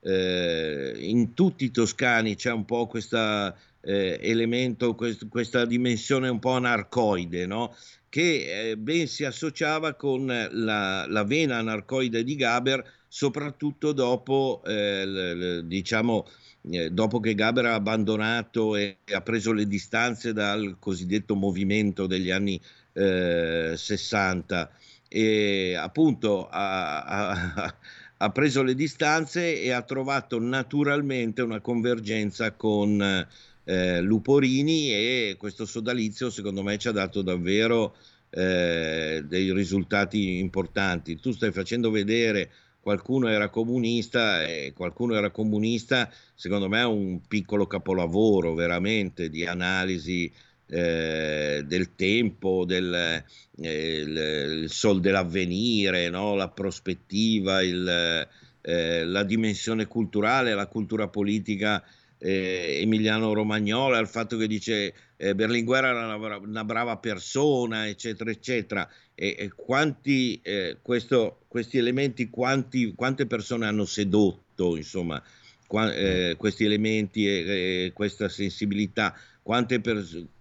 eh, in tutti i toscani c'è un po' questo eh, elemento, quest, questa dimensione un po' anarcoide, no? che eh, ben si associava con la, la, vena anarcoide di Gaber, soprattutto dopo, eh, l, l, diciamo, eh, dopo che Gaber ha abbandonato e ha preso le distanze dal cosiddetto movimento degli anni 60 e appunto ha, ha, ha, preso le distanze e ha trovato naturalmente una convergenza con eh, Luporini e questo sodalizio secondo me ci ha dato davvero eh, dei risultati importanti. Tu stai facendo vedere qualcuno era comunista e qualcuno era comunista, secondo me è un piccolo capolavoro veramente di analisi eh, del tempo, del eh, il, il sol dell'avvenire, no? la prospettiva, il, eh, la dimensione culturale, la cultura politica eh, Emiliano Romagnola, il fatto che dice eh, Berlinguer era una, una, brava persona, eccetera, eccetera. E, e quanti, questo, questi elementi, quanti, quante persone hanno sedotto, insomma, qua, questi elementi e, e, questa sensibilità, quante persone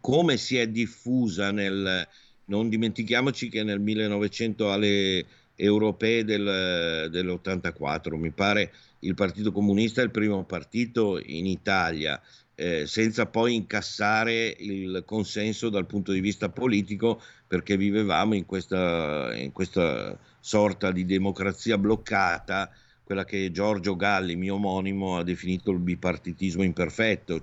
come si è diffusa nel... Non dimentichiamoci che nel 1900 alle europee del, dell'84, mi pare il Partito Comunista è il primo partito in Italia, eh, senza poi incassare il consenso dal punto di vista politico, perché vivevamo in questa, in questa sorta di democrazia bloccata, quella che Giorgio Galli, mio omonimo, ha definito il bipartitismo imperfetto,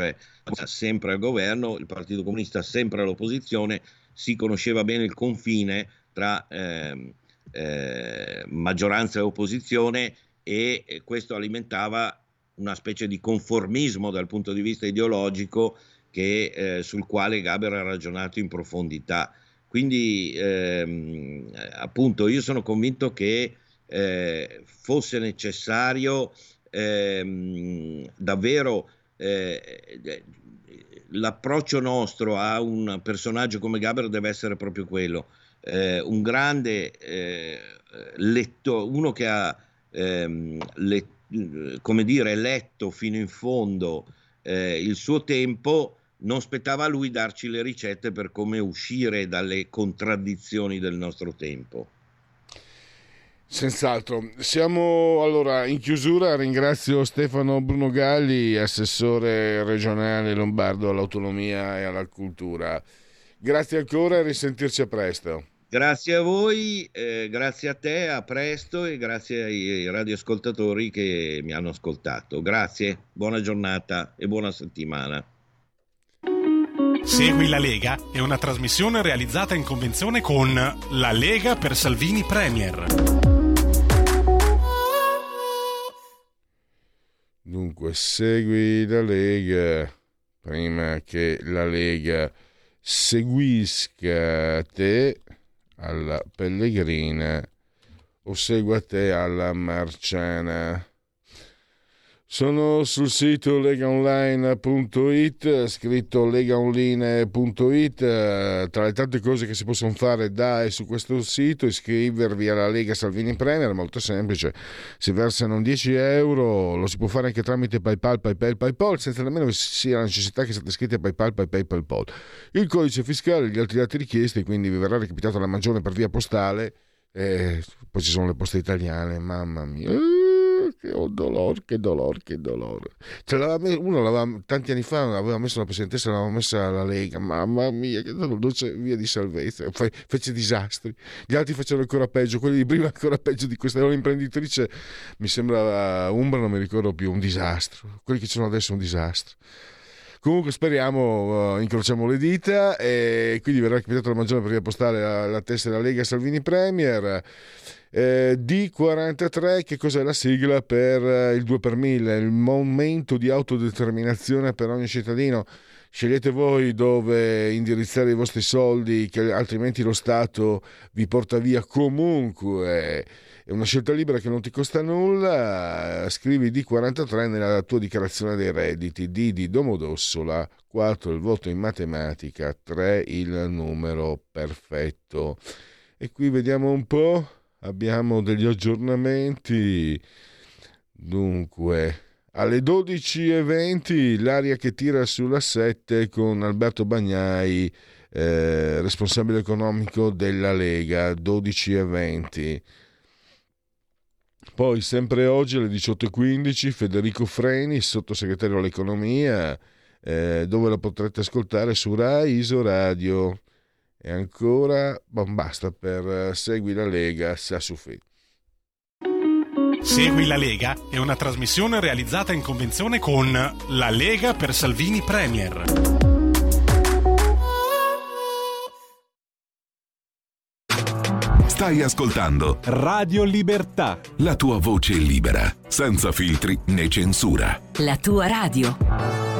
cioè sempre al governo, il Partito Comunista sempre all'opposizione, si conosceva bene il confine tra eh, eh, maggioranza e opposizione e questo alimentava una specie di conformismo dal punto di vista ideologico che, eh, sul quale Gaber ha ragionato in profondità. Quindi ehm, appunto io sono convinto che eh, fosse necessario ehm, davvero eh, l'approccio nostro a un personaggio come Gaber deve essere proprio quello, eh, un grande eh, letto, uno che ha ehm, let, come dire, letto fino in fondo eh, il suo tempo, non spettava a lui darci le ricette per come uscire dalle contraddizioni del nostro tempo. Senz'altro. Siamo allora in chiusura. Ringrazio Stefano Bruno Galli, assessore regionale lombardo all'autonomia e alla cultura. Grazie ancora e risentirci a presto. Grazie a voi, eh, grazie a te, a presto e grazie ai radioascoltatori che mi hanno ascoltato. Grazie, buona giornata e buona settimana. Segui la Lega è una trasmissione realizzata in convenzione con La Lega per Salvini Premier. Dunque, segui la Lega prima che la Lega seguisca te alla Pellegrina o segua te alla Marciana. Sono sul sito legaonline.it, scritto legaonline.it, tra le tante cose che si possono fare da e su questo sito, iscrivervi alla Lega Salvini Premier, molto semplice, si versano 10 euro, lo si può fare anche tramite PayPal, PayPal, PayPal, senza nemmeno che sia la necessità che siate iscritti a PayPal, PayPal, PayPal. Il codice fiscale e gli altri dati richiesti, quindi vi verrà recapitato la maggiore per via postale, e poi ci sono le poste italiane, mamma mia che ho dolore, che dolore, che dolore. Cioè, uno l'aveva, tanti anni fa aveva messo la presidentessa, l'aveva messa alla Lega, mamma mia, che dolce via di salvezza, Fe, fece disastri. Gli altri facevano ancora peggio, quelli di prima ancora peggio di questa. Era un'imprenditrice, mi sembra Umbra, non mi ricordo più, un disastro. Quelli che ci sono adesso un disastro. Comunque speriamo, uh, incrociamo le dita e quindi verrà capitato la maggiore per via postale la, la tessera Lega Salvini Premier. Eh, D43, che cos'è la sigla per eh, il 2 per 1000, il momento di autodeterminazione per ogni cittadino. Scegliete voi dove indirizzare i vostri soldi, che altrimenti lo Stato vi porta via comunque. È una scelta libera che non ti costa nulla. Scrivi D43 nella tua dichiarazione dei redditi. D di Domodossola, 4 il voto in matematica, 3 il numero perfetto. E qui vediamo un po' abbiamo degli aggiornamenti. Dunque, alle 12.20 l'aria che tira sulla 7 con Alberto Bagnai, eh, responsabile economico della Lega, 12.20. Poi, sempre oggi alle 18.15, Federico Freni, sottosegretario all'economia, eh, dove lo potrete ascoltare su Rai Iso Radio. E ancora, bon, basta per uh, Segui la Lega, Sassufi. Segui la Lega è una trasmissione realizzata in convenzione con La Lega per Salvini Premier. Stai ascoltando Radio Libertà. La tua voce libera, senza filtri né censura. La tua radio.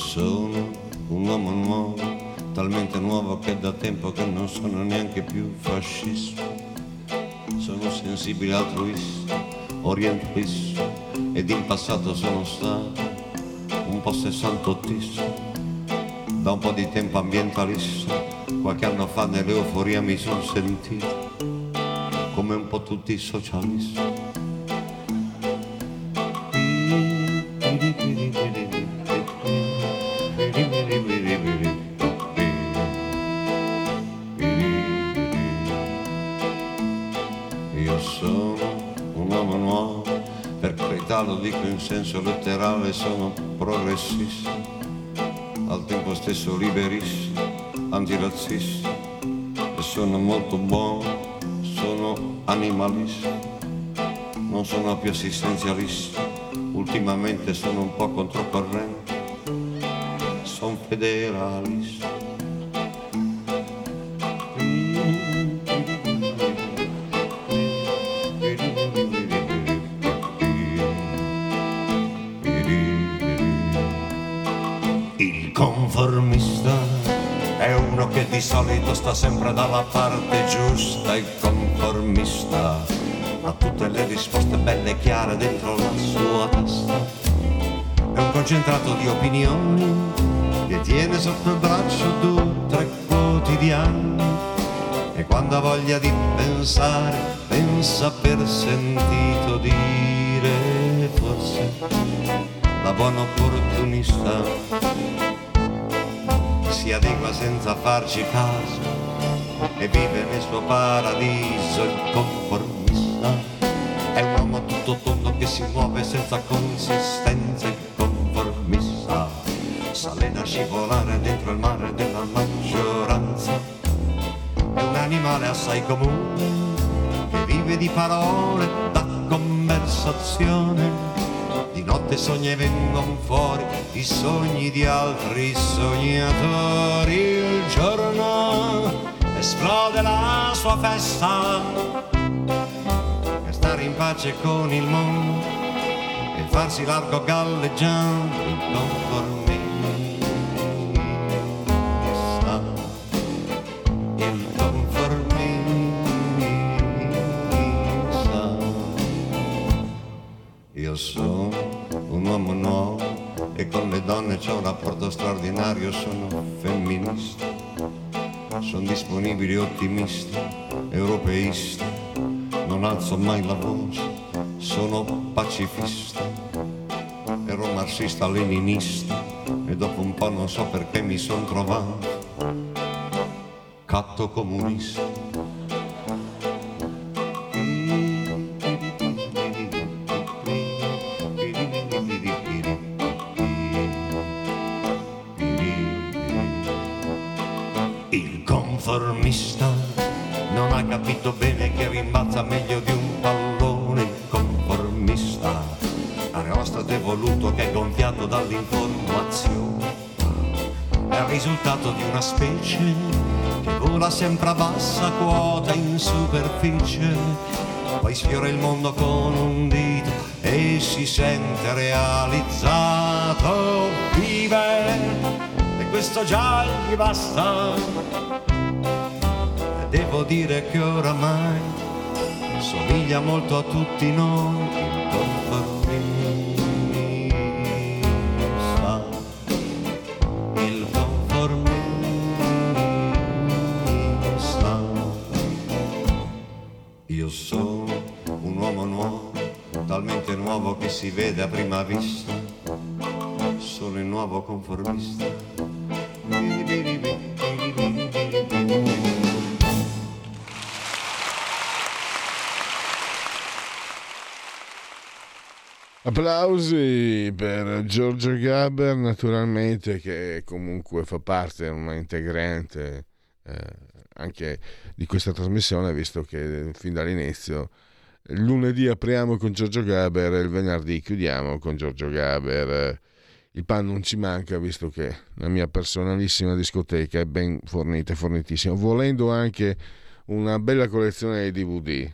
Sono un uomo nuovo, talmente nuovo che da tempo che non sono neanche più fascista. Sono sensibile altruista, orientalista ed in passato sono stato un po' sessantottista. Da un po' di tempo ambientalista, qualche anno fa nell'euforia mi sono sentito come un po' tutti i socialisti. Senso letterale, sono progressista, al tempo stesso liberista, antirazzista e sono molto buono, sono animalista, non sono più assistenzialista, ultimamente sono un po' controcorrente, sono federalista. Sta sempre dalla parte giusta, il conformista ha tutte le risposte belle e chiare dentro la sua testa. È un concentrato di opinioni che tiene sotto il braccio due tre quotidiani e quando ha voglia di pensare pensa per sentito dire forse la buona opportunista si adegua senza farci caso e vive nel suo paradiso il conformista. È un uomo tutto tondo che si muove senza consistenza il conformista. S'allena a scivolare dentro il mare della maggioranza. È un animale assai comune che vive di parole da conversazione. Di notte sogni e vengono fuori i sogni di altri sognatori. Il giorno esplode la sua festa per stare in pace con il mondo e farsi largo galleggiando il conformista. Io sono un uomo nuovo e con le donne c'ho un rapporto straordinario, sono femminista, sono disponibile, ottimista, europeista, non alzo mai la voce, sono pacifista, ero marxista, leninista e dopo un po' non so perché mi sono trovato. Catto comunista. Sempre a bassa quota in superficie, poi sfiora il mondo con un dito e si sente realizzato. Vive e questo già gli basta. E devo dire che oramai somiglia molto a tutti noi. Applausi per Giorgio Gaber, naturalmente, che comunque fa parte, una integrante eh, anche di questa trasmissione, visto che fin dall'inizio lunedì apriamo con Giorgio Gaber e il venerdì chiudiamo con Giorgio Gaber. Il pan non ci manca, visto che la mia personalissima discoteca è ben fornita, fornitissima, volendo anche una bella collezione di DVD.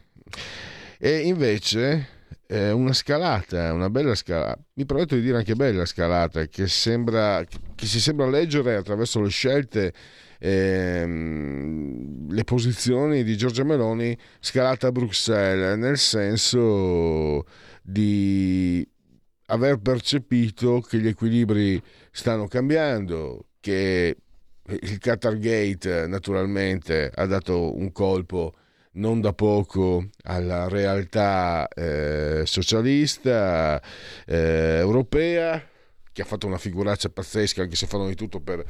E invece eh, una scalata, una bella scalata, mi permetto di dire anche bella scalata, che, sembra, che si sembra leggere attraverso le scelte ehm, le posizioni di Giorgia Meloni scalata a Bruxelles, nel senso di aver percepito che gli equilibri stanno cambiando, che il Qatar Gate naturalmente ha dato un colpo non da poco alla realtà eh, socialista eh, europea che ha fatto una figuraccia pazzesca, anche se fanno di tutto per,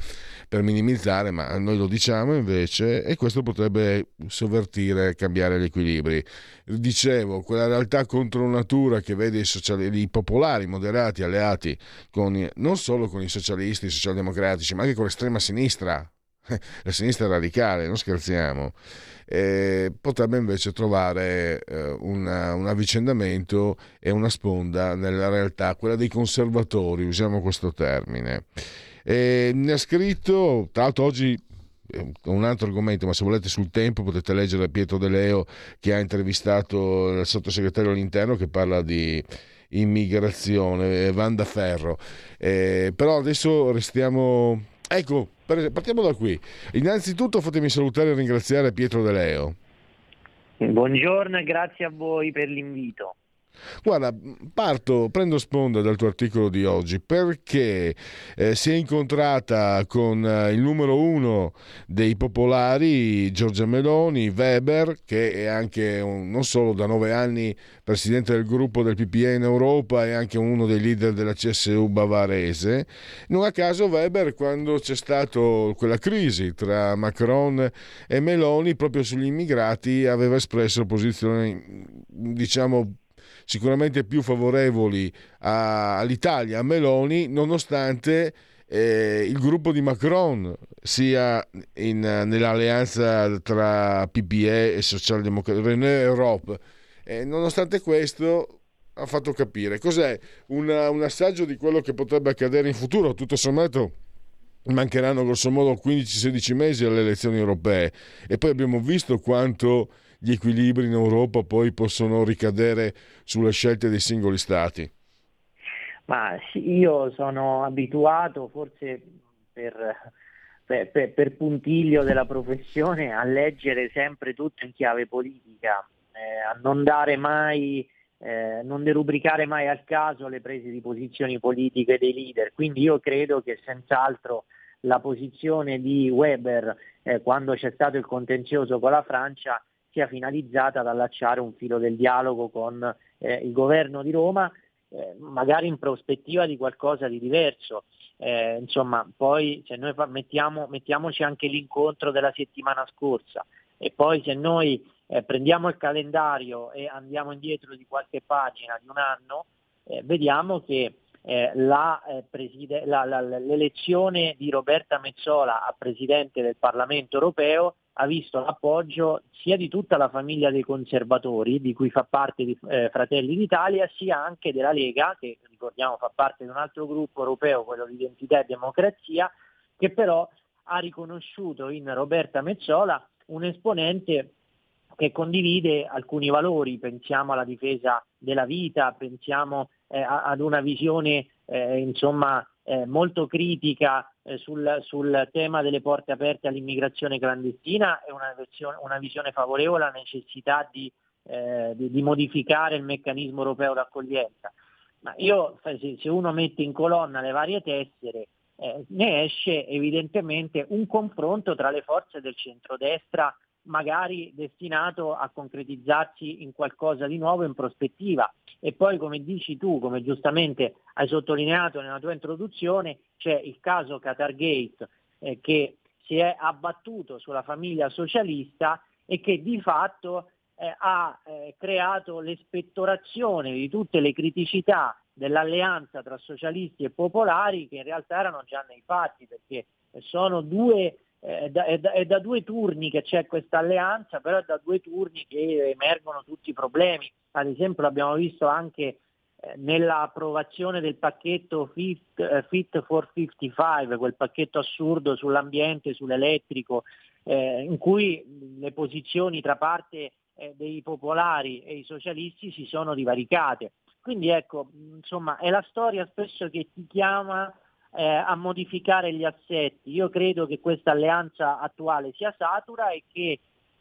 per, minimizzare, ma noi lo diciamo invece, e questo potrebbe sovvertire, cambiare gli equilibri. Dicevo, quella realtà contro natura che vede i, sociali, i popolari moderati alleati con, non solo con i socialisti, i socialdemocratici, ma anche con l'estrema sinistra, la sinistra radicale, non scherziamo eh, potrebbe invece trovare eh, una, un avvicendamento e una sponda nella realtà, quella dei conservatori, usiamo questo termine. E ne ha scritto, tra l'altro oggi eh, un altro argomento, ma se volete sul tempo potete leggere Pietro De Leo che ha intervistato il sottosegretario all'interno che parla di immigrazione, Vanda Ferro. Eh, però adesso restiamo... Ecco, partiamo da qui. Innanzitutto fatemi salutare e ringraziare Pietro De Leo. Buongiorno e grazie a voi per l'invito. Guarda, parto, prendo sponda dal tuo articolo di oggi perché eh, si è incontrata con eh, il numero uno dei popolari, Giorgia Meloni, Weber, che è anche un, non solo da nove anni presidente del gruppo del PPE in Europa e anche uno dei leader della CSU bavarese. Non a caso Weber, quando c'è stata quella crisi tra Macron e Meloni, proprio sugli immigrati, aveva espresso posizioni, diciamo, sicuramente più favorevoli a, all'Italia, a Meloni, nonostante eh, il gruppo di Macron sia in, nell'alleanza tra PPE e Socialdemocratico, René Europe. E nonostante questo ha fatto capire. Cos'è? Una, un assaggio di quello che potrebbe accadere in futuro, tutto sommato mancheranno grosso modo 15-16 mesi alle elezioni europee. E poi abbiamo visto quanto gli equilibri in Europa poi possono ricadere sulle scelte dei singoli stati? Ma io sono abituato, forse per, per, per, per, puntiglio della professione, a leggere sempre tutto in chiave politica, eh, a non dare mai, eh, non derubricare mai al caso le prese di posizioni politiche dei leader. Quindi io credo che senz'altro la posizione di Weber eh, quando c'è stato il contenzioso con la Francia sia finalizzata ad allacciare un filo del dialogo con eh, il governo di Roma, eh, magari in prospettiva di qualcosa di diverso. Eh, insomma, poi se noi mettiamo, mettiamoci anche l'incontro della settimana scorsa e poi se noi eh, prendiamo il calendario e andiamo indietro di qualche pagina di un anno, eh, vediamo che eh, la, eh, preside- la, la, l'elezione di Roberta Mezzola a Presidente del Parlamento europeo ha visto l'appoggio sia di tutta la famiglia dei conservatori, di cui fa parte di eh, Fratelli d'Italia, sia anche della Lega, che ricordiamo fa parte di un altro gruppo europeo, quello di Identità e Democrazia, che però ha riconosciuto in Roberta Mezzola un esponente che condivide alcuni valori, pensiamo alla difesa della vita, pensiamo eh, ad una visione eh, insomma, eh, molto critica eh, sul, sul, tema delle porte aperte all'immigrazione clandestina e una, una visione favorevole alla necessità di, eh, di, di, modificare il meccanismo europeo d'accoglienza. Ma io, se, se uno mette in colonna le varie tessere, eh, ne esce evidentemente un confronto tra le forze del centrodestra magari destinato a concretizzarsi in qualcosa di nuovo in prospettiva. E poi, come dici tu, come giustamente hai sottolineato nella tua introduzione, c'è il caso Qatargate eh, che si è abbattuto sulla famiglia socialista e che di fatto eh, ha eh, creato l'espettorazione di tutte le criticità dell'alleanza tra socialisti e popolari che in realtà erano già nei fatti perché sono due è da, è, da, è da, due turni che c'è questa alleanza, però è da due turni che emergono tutti i problemi. Ad esempio l'abbiamo visto anche eh, nell'approvazione del pacchetto Fit, eh, Fit, for 55, quel pacchetto assurdo sull'ambiente, sull'elettrico, eh, in cui le posizioni tra parte eh, dei popolari e i socialisti si sono divaricate. Quindi ecco, insomma, è la storia spesso che ti chiama eh, a modificare gli assetti. Io credo che questa alleanza attuale sia satura e che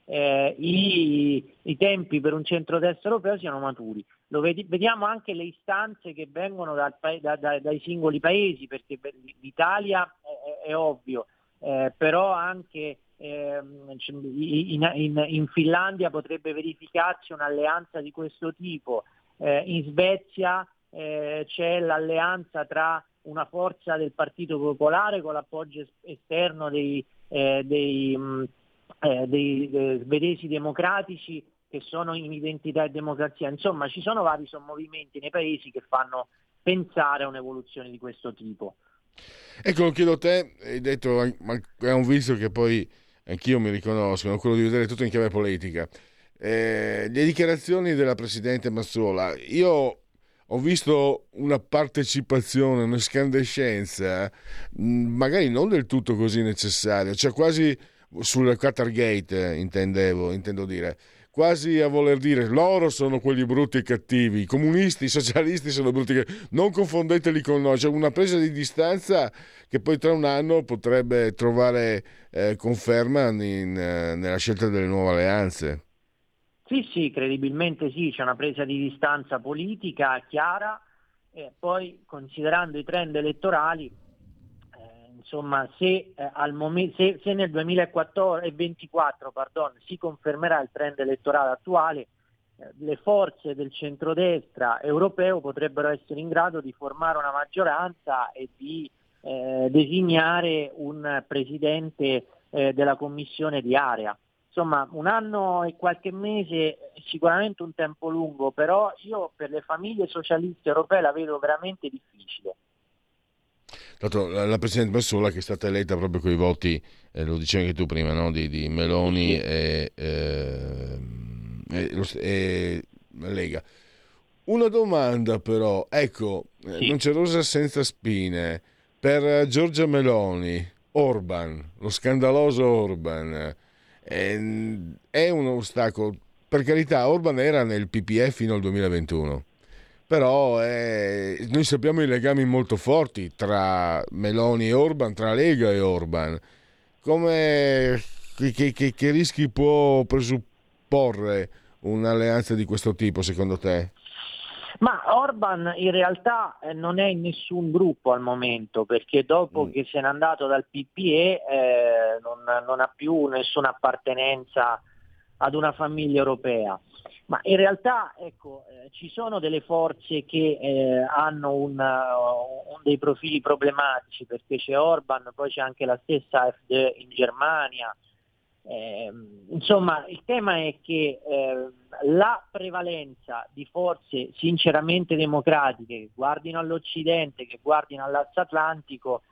eh, i, i, tempi per un centrodestra europeo siano maturi. Lo vedi, vediamo anche le istanze che vengono dal, da, da, dai singoli paesi, perché l'Italia è, è ovvio, eh, però anche eh, in, in, in, Finlandia potrebbe verificarsi un'alleanza di questo tipo, eh, in Svezia eh, c'è l'alleanza tra una forza del Partito Popolare con l'appoggio esterno dei, eh, dei, mh, eh, dei, dei svedesi democratici che sono in identità e democrazia. Insomma, ci sono vari sommovimenti nei paesi che fanno pensare a un'evoluzione di questo tipo. Ecco, lo chiedo a te, hai detto, è un vizio che poi anch'io mi riconosco, quello di vedere tutto in chiave politica. Eh, le dichiarazioni della Presidente Mazzola, io ho visto una partecipazione, un'escandescenza, magari non del tutto così necessaria, cioè quasi sul Qatargate, intendevo, intendo dire, quasi a voler dire loro sono quelli brutti e cattivi, i comunisti, i socialisti sono brutti e cattivi, non confondeteli con noi, c'è una presa di distanza che poi tra un anno potrebbe trovare eh, conferma in, eh, nella scelta delle nuove alleanze. Sì, sì, credibilmente sì, c'è una presa di distanza politica chiara, e poi considerando i trend elettorali, eh, insomma, se, eh, momento, se, se, nel 2024 pardon, si confermerà il trend elettorale attuale, eh, le forze del centrodestra europeo potrebbero essere in grado di formare una maggioranza e di eh, designare un presidente eh, della commissione di area insomma un anno e qualche mese è sicuramente un tempo lungo, però io per le famiglie socialiste europee la vedo veramente difficile. Tanto la Presidente Massola che è stata eletta proprio con i voti, eh, lo dicevi anche tu prima, no? di, di, Meloni sì. e, eh, e, e, Lega. Una domanda però, ecco, eh, sì. non c'è rosa senza spine, per Giorgia Meloni, Orban, lo scandaloso Orban, è un ostacolo. Per carità, Orban era nel PPE fino al 2021, però eh, noi sappiamo i legami molto forti tra Meloni e Orban, tra Lega e Orban. Come, che, che, che rischi può presupporre un'alleanza di questo tipo secondo te? Ma Orban in realtà eh, non è in nessun gruppo al momento perché dopo mm. che se n'è andato dal PPE eh, non, non, ha più nessuna appartenenza ad una famiglia europea. Ma in realtà ecco, eh, ci sono delle forze che eh, hanno un, uh, un dei profili problematici perché c'è Orban, poi c'è anche la stessa AfD in Germania, eh, insomma, il tema è che eh, la prevalenza di forze sinceramente democratiche che guardino all'Occidente, che guardino all'Asse Atlantico,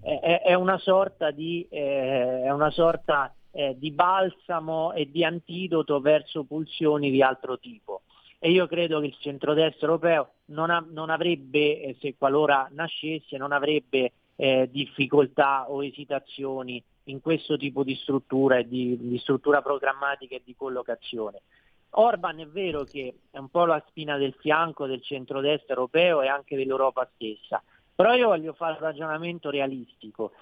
eh, è, una sorta di, eh, una sorta eh, di balsamo e di antidoto verso pulsioni di altro tipo. E io credo che il centrodestra europeo non, ha, non avrebbe, eh, se qualora nascesse, non avrebbe difficoltà o esitazioni in questo tipo di struttura e di, di struttura programmatica e di collocazione. Orban è vero che è un po' la spina del fianco del centrodestra europeo e anche dell'Europa stessa, però io voglio fare un ragionamento realistico.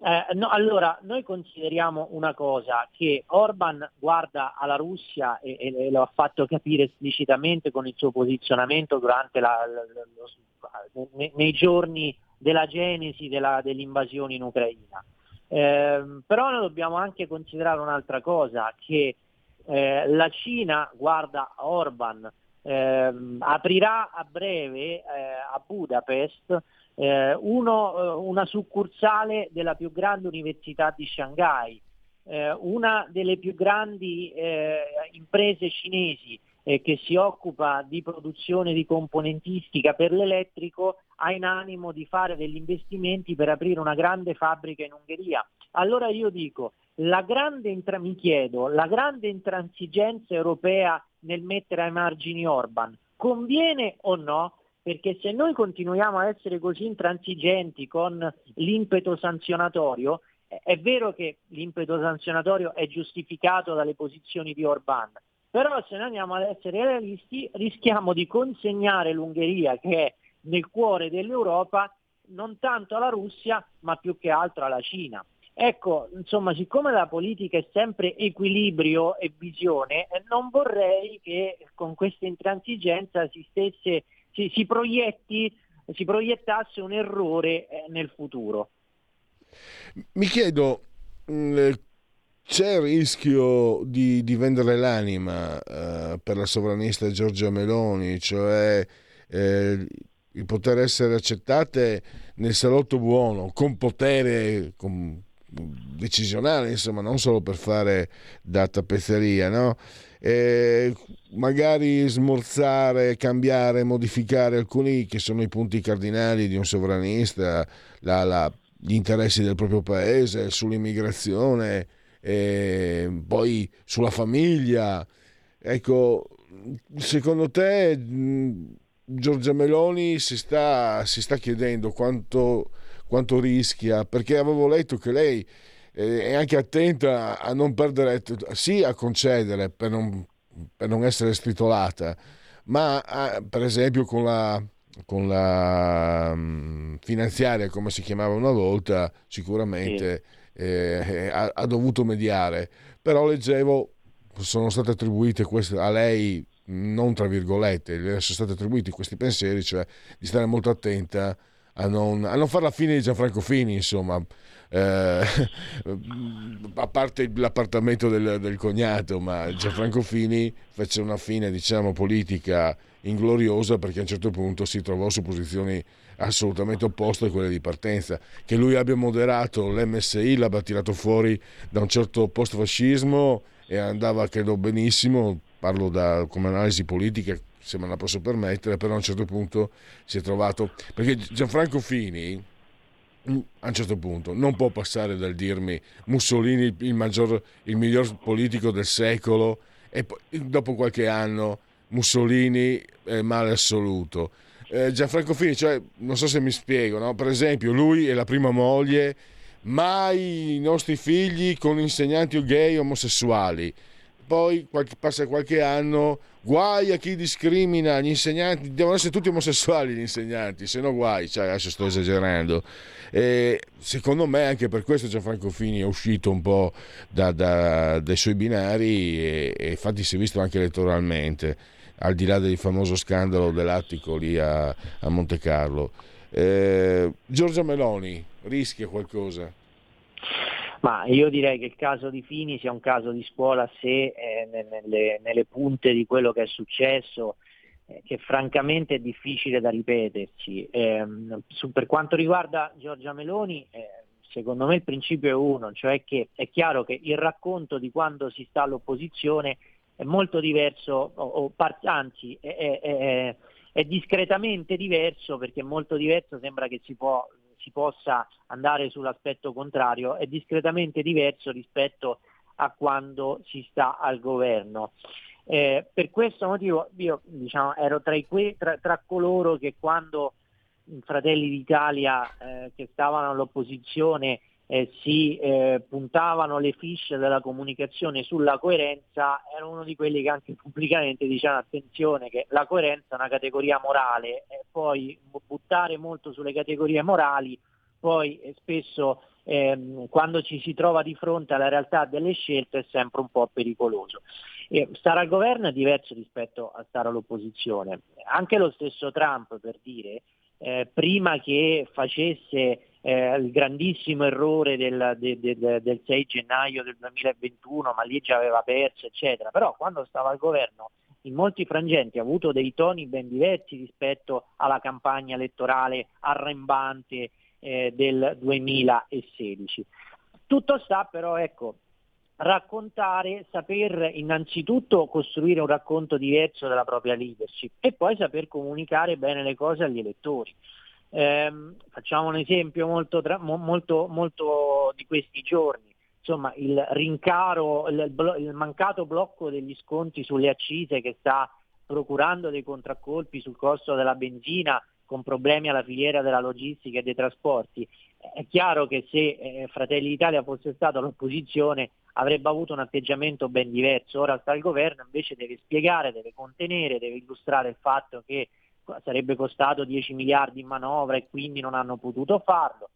Eh, no, allora, noi consideriamo una cosa, che Orban guarda alla Russia e, e, e, lo ha fatto capire esplicitamente con il suo posizionamento durante la, lo, nei, nei giorni della genesi della, dell'invasione in Ucraina. Eh, però noi dobbiamo anche considerare un'altra cosa, che eh, la Cina guarda Orban, eh, aprirà a breve eh, a Budapest eh, uno, eh, una succursale della più grande università di Shanghai, una delle più grandi imprese cinesi che si occupa di produzione di componentistica per l'elettrico ha in animo di fare degli investimenti per aprire una grande fabbrica in Ungheria. Allora io dico, la grande mi chiedo, la grande intransigenza europea nel mettere ai margini Orban conviene o no? Perché se noi continuiamo a essere così intransigenti con l'impeto sanzionatorio, è vero che l'impeto sanzionatorio è giustificato dalle posizioni di Orban, Però se noi andiamo ad essere realisti rischiamo di consegnare l'Ungheria che è nel cuore dell'Europa non tanto alla Russia ma più che altro alla Cina. Ecco, insomma, siccome la politica è sempre equilibrio e visione, eh, non vorrei che con questa intransigenza si, stesse, si, si, proietti, si proiettasse un errore eh, nel futuro. Mi chiedo, mm, c'è il rischio di, di vendere l'anima eh, per la sovranista Giorgia Meloni, cioè eh, il poter essere accettate nel salotto buono, con potere con decisionale, insomma, non solo per fare da tappezzeria, no? E magari smorzare, cambiare, modificare alcuni che sono i punti cardinali di un sovranista, la, la, gli interessi del proprio paese, sull'immigrazione, poi sulla famiglia. Ecco, secondo te Giorgia Meloni si sta, si sta chiedendo quanto, quanto, rischia, perché avevo letto che lei eh, è anche attenta a non perdere, sì a concedere per non, per non essere stritolata, ma a, per esempio con la, con la um, finanziaria, come si chiamava una volta, sicuramente sì. Eh, ha, ha, dovuto mediare. Però leggevo, sono state attribuite queste, a lei non tra virgolette, le sono stati attribuiti questi pensieri, cioè di stare molto attenta a non, a non fare la fine di Gianfranco Fini, insomma, eh, a parte l'appartamento del, del, cognato, ma Gianfranco Fini fece una fine, diciamo, politica ingloriosa perché a un certo punto si trovò su posizioni assolutamente opposte a quelle di partenza. Che lui abbia moderato l'MSI, l'abbia tirato fuori da un certo post-fascismo e andava, credo, benissimo, parlo da, come analisi politica se me la posso permettere, però a un certo punto si è trovato... Perché Gianfranco Fini a un certo punto non può passare dal dirmi Mussolini il, maggior, il miglior politico del secolo e poi, dopo qualche anno Mussolini è male assoluto. Eh, Gianfranco Fini, cioè, non so se mi spiego, no? per esempio lui e la prima moglie, mai i nostri figli con insegnanti gay omosessuali poi qualche, passa qualche anno, guai a chi discrimina gli insegnanti, devono essere tutti omosessuali gli insegnanti, se no guai, cioè, adesso sto esagerando. E secondo me anche per questo Gianfranco Fini è uscito un po' da, da, dai suoi binari e, e infatti si è visto anche elettoralmente, al di là del famoso scandalo dell'attico lì a, a Monte Carlo. Eh, Giorgia Meloni rischia qualcosa? Ma io direi che il caso di Fini sia un caso di scuola sé eh, nelle, nelle, punte di quello che è successo, eh, che francamente è difficile da ripeterci. Eh, su, per quanto riguarda Giorgia Meloni, eh, secondo me il principio è uno, cioè che è chiaro che il racconto di quando si sta all'opposizione è molto diverso, o, o anzi è, è, è, è discretamente diverso perché è molto diverso, sembra che si può si possa andare sull'aspetto contrario è discretamente diverso rispetto a quando si sta al governo. Eh, per questo motivo io diciamo, ero tra, que- tra, tra, coloro che quando Fratelli d'Italia eh, che stavano all'opposizione eh, si eh, puntavano le fiche della comunicazione sulla coerenza, ero uno di quelli che anche pubblicamente dicevano attenzione che la coerenza è una categoria morale e poi buttare molto sulle categorie morali poi eh, spesso ehm, quando ci si trova di fronte alla realtà delle scelte è sempre un po' pericoloso. E stare al governo è diverso rispetto a stare all'opposizione. Anche lo stesso Trump, per dire, eh, prima che facesse eh, il grandissimo errore del, de, de, de, del 6 gennaio del 2021, ma lì già aveva perso, eccetera. Però quando stava al governo in molti frangenti ha avuto dei toni ben diversi rispetto alla campagna elettorale arrembante eh, del 2016. Tutto sta però, ecco, raccontare, saper innanzitutto costruire un racconto diverso della propria leadership e poi saper comunicare bene le cose agli elettori. Eh, facciamo un esempio molto, molto, molto di questi giorni, insomma il rincaro, il, il, mancato blocco degli sconti sulle accise che sta procurando dei contraccolpi sul costo della benzina con problemi alla filiera della logistica e dei trasporti. È chiaro che se eh, Fratelli d'Italia fosse stato all'opposizione avrebbe avuto un atteggiamento ben diverso. Ora sta il governo, invece deve spiegare, deve contenere, deve illustrare il fatto che sarebbe costato 10 miliardi in manovra e quindi non hanno potuto farlo.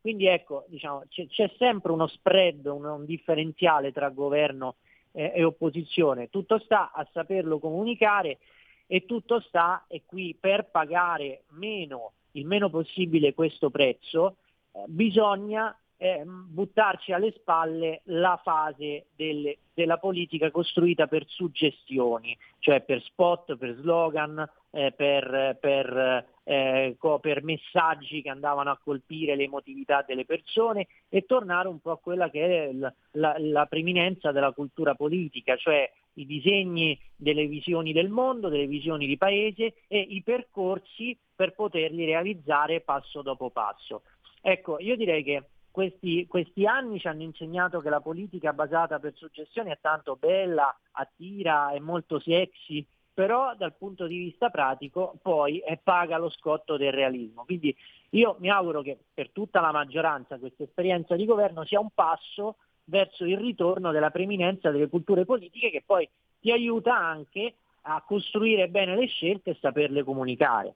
Quindi ecco, diciamo, c'è, c'è, sempre uno spread, un, un differenziale tra governo eh, e opposizione. Tutto sta a saperlo comunicare e tutto sta, e qui per pagare meno, il meno possibile questo prezzo, eh, bisogna eh, buttarci alle spalle la fase delle, della politica costruita per suggestioni, cioè per spot, per slogan, eh, per, per, eh, co- per, messaggi che andavano a colpire le emotività delle persone e tornare un po' a quella che è la, la, la preminenza della cultura politica, cioè i disegni delle visioni del mondo, delle visioni di paese e i percorsi per poterli realizzare passo dopo passo. Ecco, io direi che questi, questi, anni ci hanno insegnato che la politica basata per suggestione è tanto bella, attira, è molto sexy, però dal punto di vista pratico poi paga lo scotto del realismo. Quindi io mi auguro che per tutta la maggioranza questa esperienza di governo sia un passo verso il ritorno della preminenza delle culture politiche che poi ti aiuta anche a costruire bene le scelte e saperle comunicare.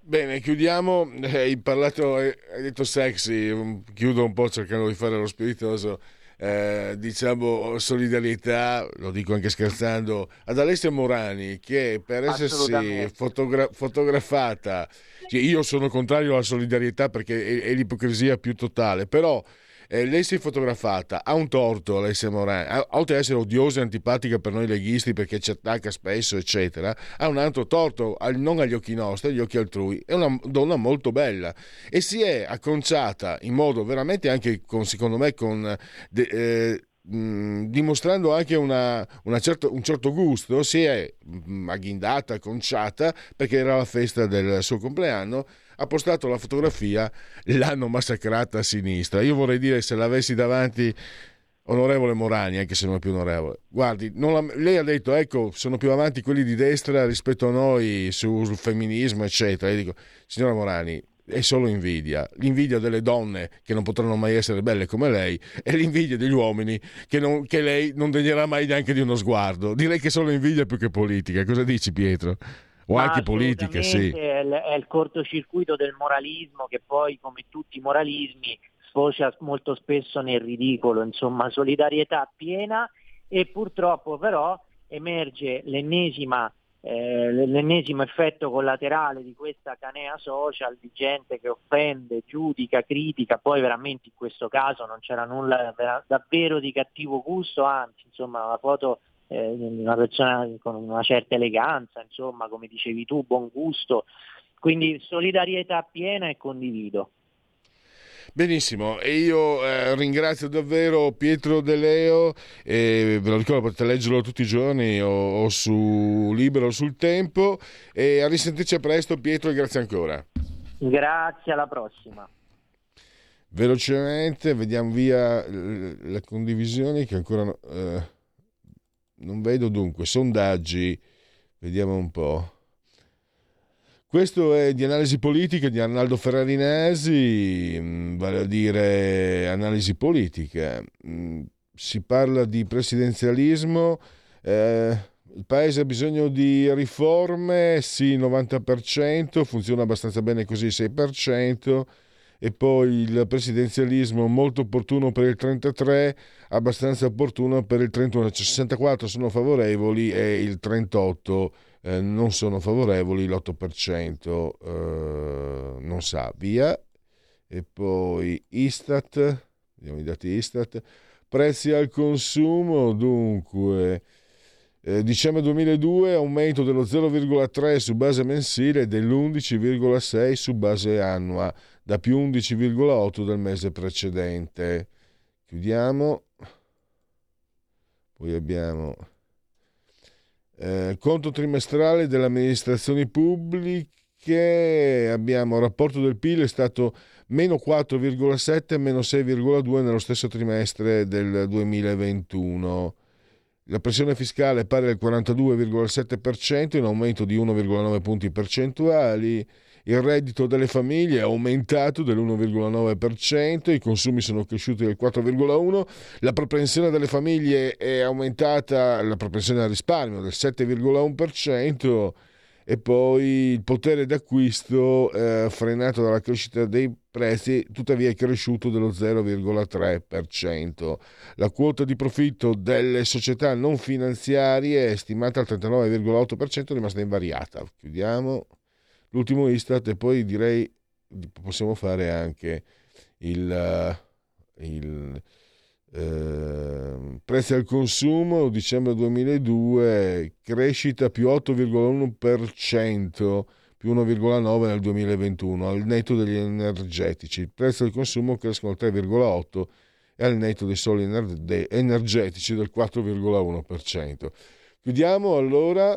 Bene, chiudiamo. Eh, hai parlato, hai detto sexy, chiudo un po' cercando di fare lo spiritoso. Eh, diciamo solidarietà, lo dico anche scherzando, ad Alessia Morani che per essersi fotogra- fotografata, cioè io sono contrario alla solidarietà perché è, è l'ipocrisia più totale, però eh, lei si è fotografata, ha un torto Alessia Morani, oltre ad essere odiosa e antipatica per noi leghisti perché ci attacca spesso, eccetera, ha un altro torto, non agli occhi nostri, agli occhi altrui. È una donna molto bella e si è acconciata in modo veramente anche, con, secondo me, con... De, eh, dimostrando anche una, una certo, un certo gusto, si è agghindata, acconciata perché era la festa del suo compleanno ha postato la fotografia, l'hanno massacrata a sinistra. Io vorrei dire se l'avessi davanti onorevole Morani, anche se non è più onorevole. Guardi, la, lei ha detto, ecco, sono più avanti quelli di destra rispetto a noi sul femminismo, eccetera. Io dico, signora Morani, è solo invidia, l'invidia delle donne che non potranno mai essere belle come lei e l'invidia degli uomini che, non, che lei non degnerà mai neanche di uno sguardo. Direi che è solo invidia più che politica. Cosa dici Pietro? O Ma anche politica, sì. È il, è il cortocircuito del moralismo che poi, come tutti i moralismi, sfocia molto spesso nel ridicolo, insomma, solidarietà piena e purtroppo però emerge l'ennesima eh, l'ennesimo effetto collaterale di questa canea social di gente che offende, giudica, critica, poi veramente in questo caso non c'era nulla davvero di cattivo gusto, anzi insomma la foto eh, una persona con una certa eleganza, insomma, come dicevi tu, buon gusto. Quindi solidarietà piena e condivido. Benissimo, e io eh, ringrazio davvero Pietro De Leo, e ve lo ricordo potete leggerlo tutti i giorni o, o su Libero o sul Tempo e a risentirci a presto Pietro e grazie ancora. Grazie, alla prossima. Velocemente vediamo via le condivisioni che ancora... Eh non vedo dunque sondaggi, vediamo un po'. Questo è di analisi politica di Arnaldo Ferrarinesi, mm, vale a dire analisi politica. Mm, si parla di presidenzialismo, eh, il paese ha bisogno di riforme, sì 90%, funziona abbastanza bene così 6% e poi il presidenzialismo molto opportuno per il 33, abbastanza opportuno per il 31, 64 sono favorevoli e il 38 eh, non sono favorevoli, l'8% eh, non sa, via. E poi Istat, vediamo i dati Istat, prezzi al consumo, dunque... Eh, dicembre 2002 aumento dello 0,3 su base mensile e dell'11,6 su base annua da più 11,8 del mese precedente. Chiudiamo. Poi abbiamo eh, conto trimestrale delle amministrazioni pubbliche. Abbiamo rapporto del PIL è stato meno 4,7 e meno 6,2 nello stesso trimestre del 2021. La pressione fiscale è pari al 42,7%, in aumento di 1,9 punti percentuali il reddito delle famiglie è aumentato dell'1,9%, i consumi sono cresciuti del 4,1%, la propensione delle famiglie è aumentata, la propensione al risparmio del 7,1% e poi il potere d'acquisto eh, frenato dalla crescita dei prezzi tuttavia è cresciuto dello 0,3%. La quota di profitto delle società non finanziarie è stimata al 39,8%, è rimasta invariata. Chiudiamo l'ultimo Istat e poi direi possiamo fare anche il, il eh, prezzi al consumo dicembre 2002 crescita più 8,1% più 1,9 nel 2021 al netto degli energetici. Il prezzo al consumo crescono al 3,8 e al netto dei soli energetici del 4,1% chiudiamo allora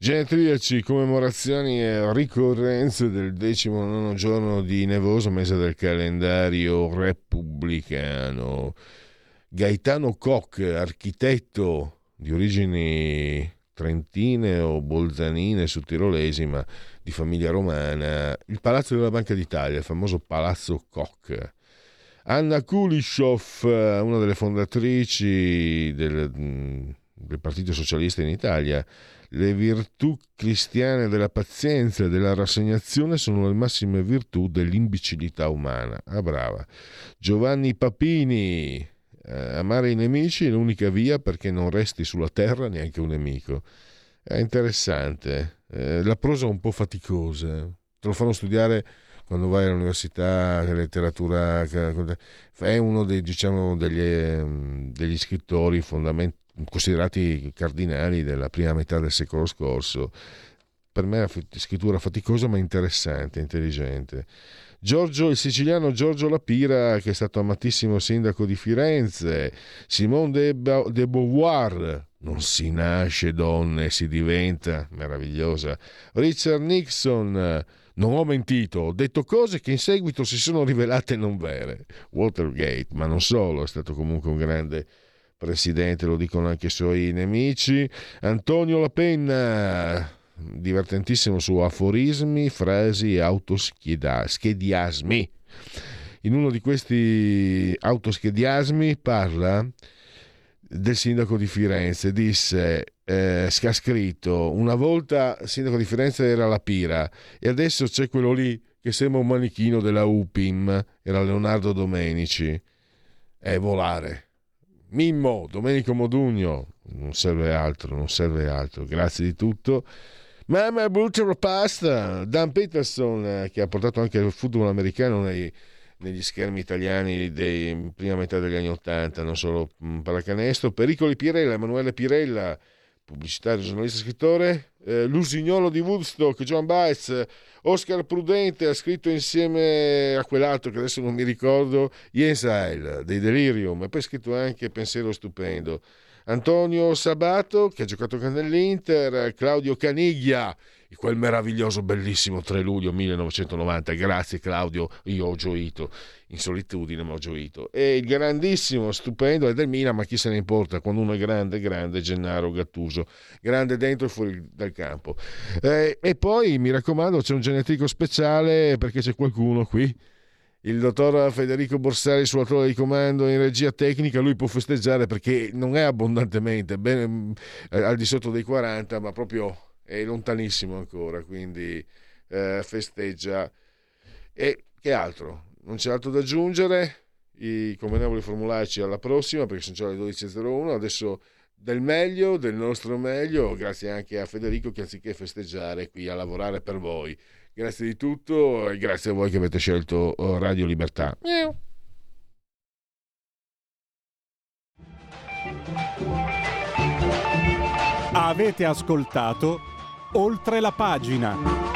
Genetriaci, commemorazioni e ricorrenze del decimonono giorno di nevoso mese del calendario repubblicano. Gaetano Koch, architetto di origini trentine o bolzanine su tirolesi, ma di famiglia romana, il Palazzo della Banca d'Italia, il famoso Palazzo Koch. Anna Kulishov, una delle fondatrici del, del Partito Socialista in Italia, le virtù cristiane della pazienza e della rassegnazione sono le massime virtù dell'imbecillità umana. Ah, brava. Giovanni Papini, eh, amare i nemici è l'unica via perché non resti sulla terra neanche un nemico. È interessante. Eh, la prosa è un po' faticosa. Te lo fanno studiare quando vai all'università, letteratura, è uno dei, diciamo, degli, ehm, degli scrittori fondamentali considerati cardinali della prima metà del secolo scorso. Per me è una scrittura faticosa ma interessante, intelligente. Giorgio, il siciliano Giorgio Lapira, che è stato amatissimo sindaco di Firenze, Simone de, Ba- de Beauvoir, non si nasce donne, si diventa, meravigliosa, Richard Nixon, non ho mentito, ho detto cose che in seguito si sono rivelate non vere, Watergate, ma non solo, è stato comunque un grande presidente, lo dicono anche i suoi nemici. Antonio La Penna, divertentissimo su aforismi, frasi e autoschediasmi. In uno di questi autoschediasmi parla del sindaco di Firenze, disse eh, che ha scritto una volta il sindaco di Firenze era la Pira e adesso c'è quello lì che sembra un manichino della UPIM, era Leonardo Domenici, è volare Mimmo, Domenico Modugno, non serve altro, non serve altro, grazie di tutto. Mamma Butcher Pasta, Dan Peterson eh, che ha portato anche il football americano nei, negli schermi italiani dei prima metà degli anni Ottanta, non solo mm, pallacanestro. Pericoli Pirella, Emanuele Pirella, pubblicitario, giornalista, scrittore. Eh, Lusignolo di Woodstock, John Baez, Oscar Prudente ha scritto insieme a quell'altro che adesso non mi ricordo, Jens Heil dei Delirium e poi ha scritto anche Pensiero Stupendo. Antonio Sabato che ha giocato nell'Inter, Claudio Caniglia quel meraviglioso, bellissimo 3 luglio 1990. Grazie Claudio, io ho gioito, in solitudine ma ho gioito. E il grandissimo, stupendo è del Milan, ma chi se ne importa, quando uno è grande, grande, Gennaro Gattuso, grande dentro e fuori dal campo. Eh, e poi mi raccomando, c'è un genetrico speciale perché c'è qualcuno qui il dottor Federico Borsari sulla torre di comando in regia tecnica, lui può festeggiare perché non è abbondantemente, bene, eh, al di sotto dei 40, ma proprio è lontanissimo ancora, quindi eh, festeggia. E che altro? Non c'è altro da aggiungere. I convenevoli formularci alla prossima perché sono già le 12.01. Adesso del meglio, del nostro meglio, grazie anche a Federico che anziché festeggiare qui a lavorare per voi. Grazie di tutto e grazie a voi che avete scelto oh, Radio Libertà. Avete ascoltato oltre la pagina.